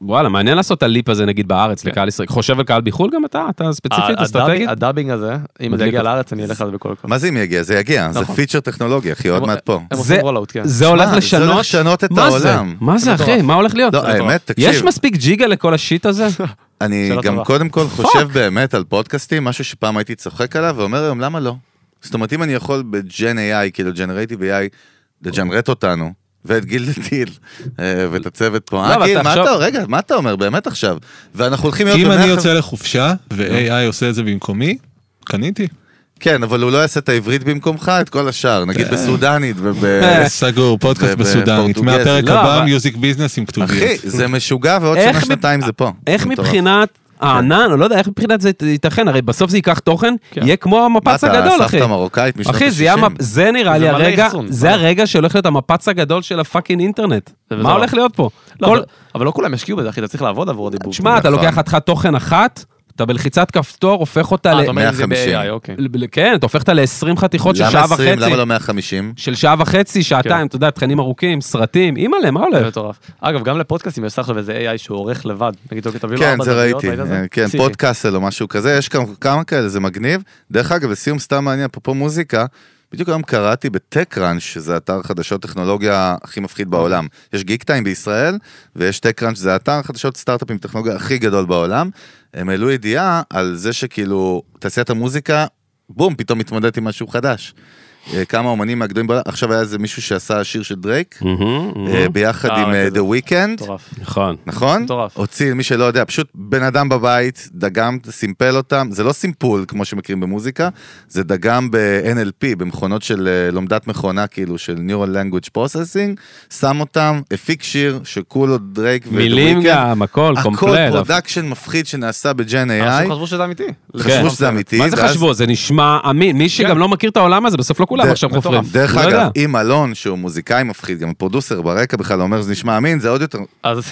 וואלה, מעניין לעשות את ה leap הזה נגיד בארץ כן. לקהל ישראל. חושב על קהל בחו"ל גם אתה? אתה ספציפית, אסטרטגית? ה dubbing הזה, אם זה יגיע. לארץ אני אלך על זה בכל כל. מה זה אם יגיע? זה יגיע, זה נכון. feature טכנולוגי, אחי, עוד מעט פה. זה- כן. זה הולך שמע, זה לשנות? הולך לשנות את מה זה? העולם. מה זה זה אחי? מה הולך להיות? לא, האמת, תקשיב. יש מספיק ג'יגה לכל ה shit הזה? אני גם. קודם כל חושב באמת על פודקאסטים, משהו שפעם הייתי צוחק עליו, ואומר היום, למה לא? זאת אומרת, אם אני יכול ב Gen AI, כאילו generative AI, ל generate אותנו, ואת גיל דיל, אה, ואת הצוות פה. לא, אה, גיל, מה אתה, רגע, מה אתה אומר באמת עכשיו? ואנחנו הולכים להיות אם אני יוצא לחופשה ו-AI עושה את זה במקומי, קניתי. כן, אבל הוא לא יעשה את העברית במקומך, את כל השאר, נגיד בסודנית וב... סגור, פודקאסט בסודנית. מהפרק לא, הבא Music Business עם כתוביות. אחי, זה משוגע, ועוד שנה, שנתיים זה פה. איך. מבחינת הענן, או לא יודע, איך מבחינת זה ייתכן? הרי בסוף זה ייקח תוכן, כן. יהיה כמו מה המפץ אתה, הגדול, אחי. סבתא מרוקאית משנות אחי, זה, יהיה ה-60? המפ- זה נראה לי הרגע, זה מלא. הרגע שהולך להיות המפץ הגדול של ה fucking אינטרנט. מה מטורף. הולך להיות פה? לא, אבל לא כולם ישקיעו בזה, אחי, אתה צריך לעבוד עבור הדיבור. תשמע, אתה נכון. לוקח חתיכת תוכן אחת, אתה בלחיצת כפתור הופך אותה אה, ל... אתה אומר אם זה 150. ב-AI, אוקיי. כן, אתה הופך אותה ל-20 חתיכות של למה שעה 20? וחצי. למה לא 150? של שעה וחצי, שעתיים, אתה יודע, תכנים ארוכים, סרטים, אימא'לה, מה זה הולך? מטורף. אגב, גם לפודקאסטים יש עכשיו איזה AI שהוא עורך לבד. נגיד, אוקיי, תביא לו כן, ארבע זה ראיתי? אה, כן. פודקאסל או משהו כזה, יש כמה כאלה, זה מגניב. דרך אגב, לסיום סתם מעניין, אפרופו מוזיקה, בדיוק היום קראתי בטק-ראנץ', שזה אתר חדשות טכנולוגיה הכי מפחיד בעולם. יש גיק טיים בישראל, ויש טק-ראנץ', זה אתר חדשות סטארט-אפים טכנולוגיה הכי גדול בעולם. הם העלו ידיעה על זה שכאילו, תעשיית המוזיקה, בום, פתאום מתמודדת עם משהו חדש. אה, כמה אומנים מהגדולים בעולם, עכשיו היה איזה מישהו שעשה שיר של דרייק, אה. ביחד אה, עם The Weeknd. נכון. נכון? מטורף. הוציא, מי שלא יודע, פשוט בן אדם בבית, דגם, סימפל אותם, זה לא סימפול כמו שמכירים במוזיקה, זה דגם ב-NLP, במכונות של לומדת מכונה, כאילו, של Neural Language Processing, שם אותם, הפיק שיר שכולו דרייק ו-The מילים Weeknd. גם, הכל, הכל קומפלט. production מפחיד שנעשה ב Gen אנשים AI, חשבו שזה אמיתי. חשבו שזה אמיתי. מה זה חשבו? זה נשמע אמין. מי שגם לא מכיר את העולם הזה, בסוף לא כולם זה עכשיו. חופרים. דרך לא. אגב, אם אלון, שהוא מוזיקאי מפחיד, גם producer ברקע בכלל אומר שזה נשמע אמין, זה עוד יותר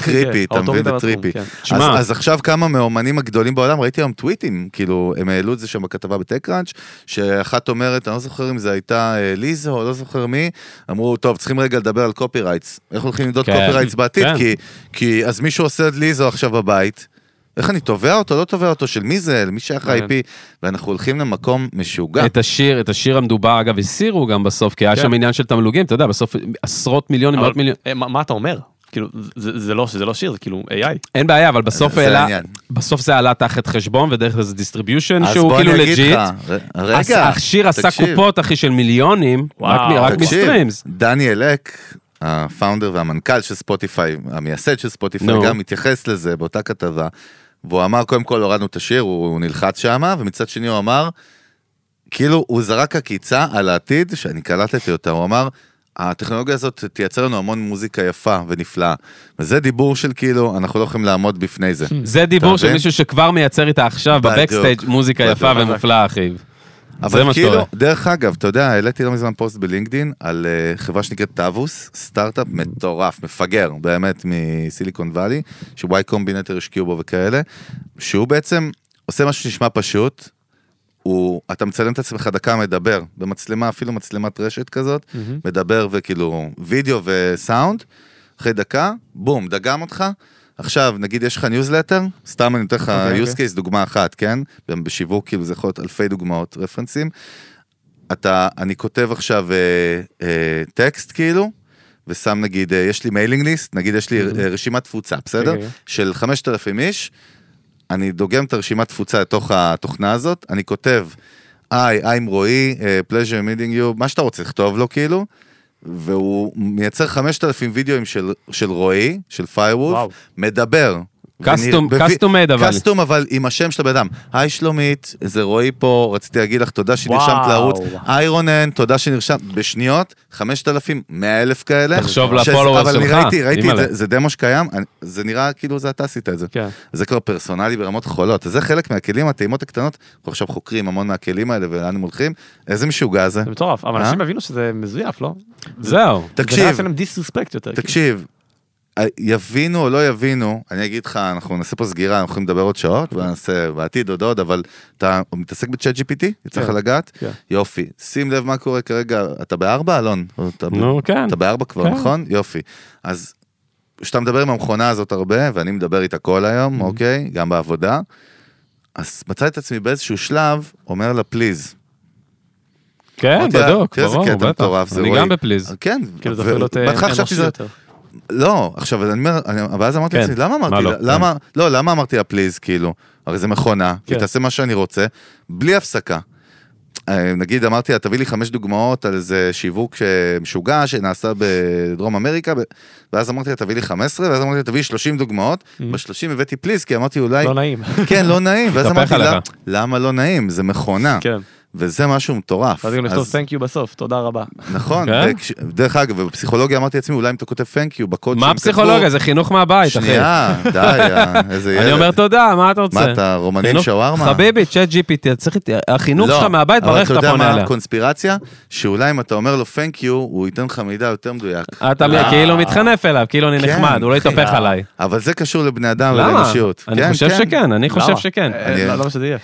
creepy, כן, אתה מבין? בתחום, ו trippy. כן. אז, עכשיו כמה מהאומנים הגדולים בעולם, ראיתי היום טוויטים, כאילו, הם העלו את זה שם בכתבה ב TechCrunch, שאחת אומרת, אני לא זוכר אם זה הייתה אה, ליזו או לא זוכר מי, אמרו, טוב, צריכים רגע לדבר על copyrights. איך הולכים למדוד. copyrights בעתיד? כן. כי, כי אז מישהו עושה את ליזו עכשיו בבית. איך אני תובע אותו, לא תובע אותו, של מי זה, למי שייך מעניין. ה-IP, ואנחנו הולכים למקום משוגע. את השיר, את השיר המדובר, אגב, הסירו גם בסוף, כי היה כן. שם עניין של תמלוגים, אתה יודע, בסוף עשרות מיליונים, מאות מיליונים. אה, מה אתה אומר? כאילו, זה זה לא זה לא שיר, זה כאילו AI. אין בעיה, אבל בסוף זה העלה. בסוף זה עלה תחת חשבון ודרך איזה distribution אז שהוא בוא כאילו אני אגיד legit. לך, רגע, השיר עשה. קופות, אחי, של מיליונים, וואו, רק מ streams. דניאל אק, ה founder והמנכ"ל של ספוטיפיי, המייסד של ספוטיפיי, נו. גם מתייחס לזה באותה כתבה. והוא אמר, קודם כל הורדנו את השיר, הוא, נלחץ שם, ומצד שני הוא אמר, כאילו הוא זרק עקיצה על העתיד, שאני קלטתי אותה, הוא אמר, הטכנולוגיה הזאת תייצר לנו המון מוזיקה יפה ונפלאה. וזה דיבור של כאילו, אנחנו לא יכולים לעמוד בפני זה. זה דיבור של? מישהו שכבר מייצר איתה עכשיו. ב backstage מוזיקה יפה. ומופלאה, אחי. אבל כאילו. דרך אגב, אתה יודע, העליתי לא מזמן פוסט בלינקדין על uh, חברה שנקראת Tavus, סטארט-אפ מטורף, מפגר, באמת מ Silicon Valley, ש Y Combinator השקיעו בו וכאלה, שהוא בעצם עושה משהו שנשמע פשוט, הוא, אתה מצלם את עצמך דקה מדבר, במצלמה, אפילו מצלמת רשת כזאת, מדבר וכאילו וידאו וסאונד, אחרי דקה, בום, דגם אותך. עכשיו, נגיד יש לך ניוזלטר, סתם אני נותן לך אוקיי, use case דוגמה אחת, כן? בשיווק כאילו זה יכול להיות אלפי דוגמאות, רפרנסים. אתה, אני כותב עכשיו אה, אה, טקסט כאילו, ושם נגיד, אה, יש לי mailing list, נגיד יש לי אה, רשימת תפוצה, בסדר? אוקיי. של 5,000 איש, אני דוגם את הרשימת תפוצה לתוך התוכנה הזאת, אני כותב, Hi, I'm רועי, pleasure meeting you, מה שאתה רוצה, לכתוב לו כאילו. והוא מייצר 5,000 וידאוים של, של רועי, של פיירוולף, וואו. מדבר. קסטום- קסטום made, אבל. קסטום אבל עם השם של הבן אדם. היי שלומית, זה רועי פה, רציתי להגיד לך תודה שנרשמת. לערוץ. היי רונן, תודה שנרשמת. בשניות, 5,000, 100,000 כאלה. תחשוב שזה- לפולוורס אבל אני שלך, ראיתי, ראיתי. זה, זה דמו שקיים, זה נראה כאילו זה אתה עשית את זה. כן. זה כבר פרסונלי ברמות חולות. זה חלק מהכלים, הטעימות הקטנות, אנחנו עכשיו חוקרים המון מהכלים האלה ולאן הם הולכים. איזה משוגע זה. זה מטורף, אבל אה? אנשים הבינו שזה מזויף, לא? זהו. זה תקשיב, דיסרספקט יותר. כאילו. תקשיב, יבינו או לא יבינו, אני אגיד לך, אנחנו נעשה פה סגירה, אנחנו יכולים לדבר עוד שעות, ונעשה בעתיד עוד עוד, אבל אתה מתעסק בצ'אט GPT? יצא לך כן. לגעת? כן. יופי. שים לב מה קורה כרגע, אתה בארבע, אלון? נו, כן. אתה בארבע כבר, כן. נכון? יופי. אז כשאתה מדבר עם המכונה הזאת הרבה, ואני מדבר איתה כל היום, אוקיי? גם בעבודה, אז מצאתי את עצמי באיזשהו שלב, אומר לה פליז. כן, בדוק, תראה איזה ברור, קטע בטח. מטורף, זה אני. גם בפליז. כן. כאילו זה אפילו חשבתי אנושי. יותר. לא, עכשיו, אני אומר, ואז אמרתי כן. לעצמי, למה מה אמרתי לא? לה, למה, לא, למה אמרתי לה פליז, כאילו, הרי זה מכונה, כן. היא תעשה מה שאני רוצה, בלי הפסקה. אה, נגיד, אמרתי לה, תביא לי חמש דוגמאות על איזה שיווק משוגע שנעשה בדרום אמריקה, ואז אמרתי לה, תביא לי 15, ואז אמרתי לה, תביא לי 30 דוגמאות, ב-30 הבאתי פליז, כי אמרתי, אולי, לא נעים. כן, לא נעים, ואז אמרתי לה. למה לא נעים? זה מכונה, כן. וזה משהו מטורף. אז גם לכתוב תhank you בסוף, תודה רבה. נכון, כן? דרך אגב, בפסיכולוגיה אמרתי לעצמי, אולי אם אתה כותב thank you בקוד מה שהם פסיכולוגיה? כתבו- זה חינוך מהבית, אחי. שנייה, די, אה, איזה ילד. אני אומר תודה, מה אתה רוצה? מה אתה, רומנים שווארמה? חביבי, צ'אט GPT, צריך... את- החינוך לא, שלך מהבית, ברך אתה אתה יודע פונה מה. הקונספירציה? שאולי אם אתה אומר לו thank you, הוא ייתן לך מידע יותר מדויק. אתה לא. כאילו מתחנף אליו, כאילו אני כן, נחמד, הוא לא. יתהפך עליי. אבל זה קשור לבני אדם למה? ולאנושיות. אני כן, חושב כן. שכן, אני חושב למה? שכן. אה, אני- לא- למה שזה יהיה?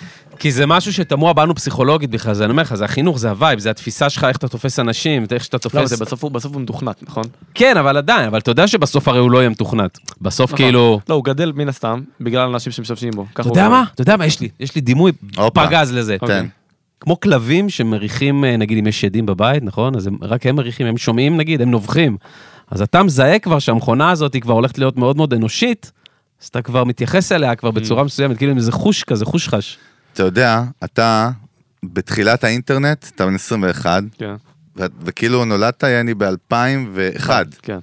כי זה משהו שטבוע בנו פסיכולוגית בכלל, זה אני אומר לך, זה החינוך, זה ה vibe, זה התפיסה שלך, איך אתה תופס אנשים, איך שאתה לא, תופס... זה בסוף הוא בסוף הוא מתוכנת, נכון? כן, אבל עדיין, אבל אתה יודע שבסוף הרי הוא לא יהיה מתוכנת. בסוף נכון. כאילו... לא, הוא גדל מן הסתם, בגלל אנשים שמשתמשים בו. אתה יודע. מה? אתה יודע מה? יש לי, יש לי דימוי הופה. פגז לזה. אוקיי. תן. כמו כלבים שמריחים, אה, נגיד אם יש שדים בבית, נכון? אז הם, רק הם מריחים, הם שומעים נגיד, הם נובחים. אז אתה מזהה כבר שהמכונה הזאת היא כבר הולכת להיות מאוד מאוד אנושית, אז אתה כבר מתייחס אליה כבר בצורה מסוימת, כאילו עם איזה חוש כזה, חוש חש. אתה יודע, אתה בתחילת האינטרנט, אתה בן 21, כן, ו- וכאילו נולדת, יעני, ב-2001, כן.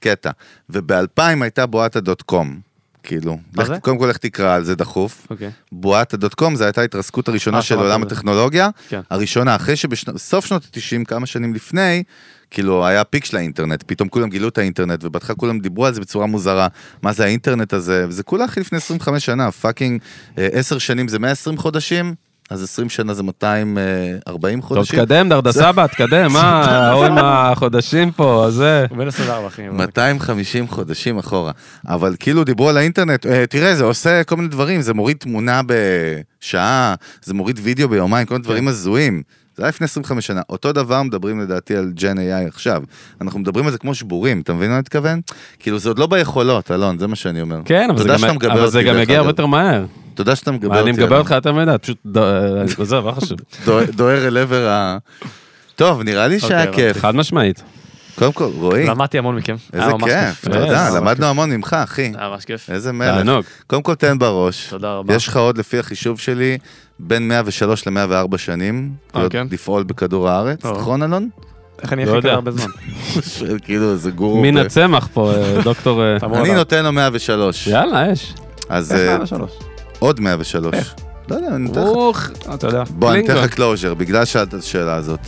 קטע. וב-2000 הייתה בועת הדוט קום. כאילו, לך- זה? קודם כל לך תקרא על זה דחוף. אוקיי. בועת הדוט קום זה הייתה ההתרסקות הראשונה אה, של שמעתי עולם. הטכנולוגיה, כן. הראשונה, אחרי שבסוף שנות ה-90, כמה שנים לפני, כאילו היה פיק של האינטרנט, פתאום כולם גילו את האינטרנט, ובהתחלה כולם דיברו על זה בצורה מוזרה, מה זה האינטרנט הזה, וזה כולה הכי לפני 25 שנה, fucking 10 שנים זה 120 חודשים, אז 20 שנה זה 240 טוב, חודשים. תקדם, דרדה סבא, תקדם, מה, ההוא עם החודשים פה, זה... הוא בן 24, אחי. 250 חודשים אחורה. אבל כאילו דיברו על האינטרנט, אה, תראה, זה עושה כל מיני דברים, זה מוריד תמונה בשעה, זה מוריד וידאו ביומיים, כל מיני דברים הזויים. זה היה לפני 25 שנה. אותו דבר מדברים לדעתי על Gen AI עכשיו. אנחנו מדברים על זה כמו שבורים, אתה מבין מה אני מתכוון? כאילו זה עוד לא ביכולות, אלון, זה מה שאני אומר. כן, אבל זה גם- אבל זה גם יגיע. הרבה יותר מהר. תודה שאתה מגבה מה, אותי. אני מגבה. אותך יותר מדי, פשוט, עזוב, לא חשוב. דוה- דוהר אל עבר ה... טוב, נראה לי שהיה אוקיי, כיף. חד משמעית. קודם כל, רועי, למדתי המון מכם. איזה כיף, אה, תודה, ממש למדנו המון ממך, אחי. היה ממש כיף. איזה מלך. תענוג. קודם כל תן בראש. תודה רבה. יש לך עוד, לפי החישוב שלי, בין 103 ל-104 שנים, אה, כן? לפעול בכדור הארץ. נכון אלון? איך אני לא. כאלה הרבה זמן? כאילו, זה גורו. מן הצמח פה, אה, דוקטור... אה, אני. נותן לו 103. יאללה, אש. אז אה? עוד 103. לא יודע, אני אתן לך. אתה יודע. בוא, אני אתן. לך קלוז'ר, בגלל שאלת את השאלה הזאת.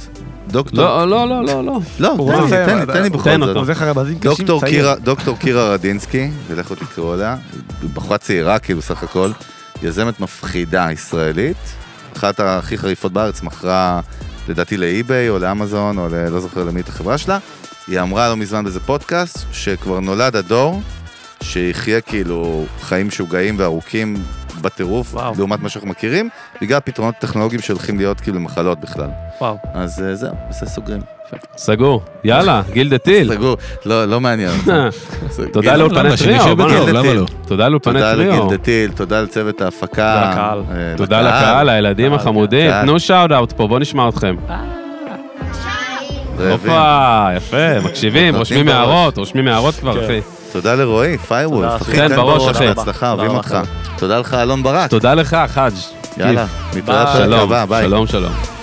דוקטור... לא, לא, לא, לא, לא. לא, תן לי, תן לי, תן לי בכל זאת. דוקטור. קירה, רדינסקי, ולכו תקראו היא בחורה צעירה כאילו סך הכל, יזמת מפחידה ישראלית, אחת הכי חריפות בארץ, מכרה לדעתי לאי-ביי או לאמזון או לא זוכר למי את החברה שלה, היא אמרה לא מזמן באיזה פודקאסט שכבר נולד הדור שיחיה כאילו חיים משוגעים וארוכים בטירוף וואו. לעומת מה שאנחנו מכירים, בגלל הפתרונות הטכנולוגיים שהולכים להיות כאילו מחלות בכלל. וואו. אז אה, זהו, בזה סוגרים. סגור. יאללה, גילדה טיל. סגור, לא, לא מעניין. תודה גיל- לאולפני למה? טריו. נו. למה לא? תודה לאולפני תודה טריו. לגילדה טיל, תודה לצוות ההפקה. תודה לקהל. אה, הילדים לקהל, החמודים. תנו shout out פה, בוא נשמע אתכם. הופה, יפה, מקשיבים, רושמים. הערות, רושמים הערות כבר, כן. אחי. תודה לרועי, פיירוולף, אחי. תן בראש, אחי. בהצלחה, אוהבים תודה אותך. תודה לך, אלון ברק. תודה לך, חאג'. יאללה. נתראה בפרק הבא, ביי. שלום, שלום.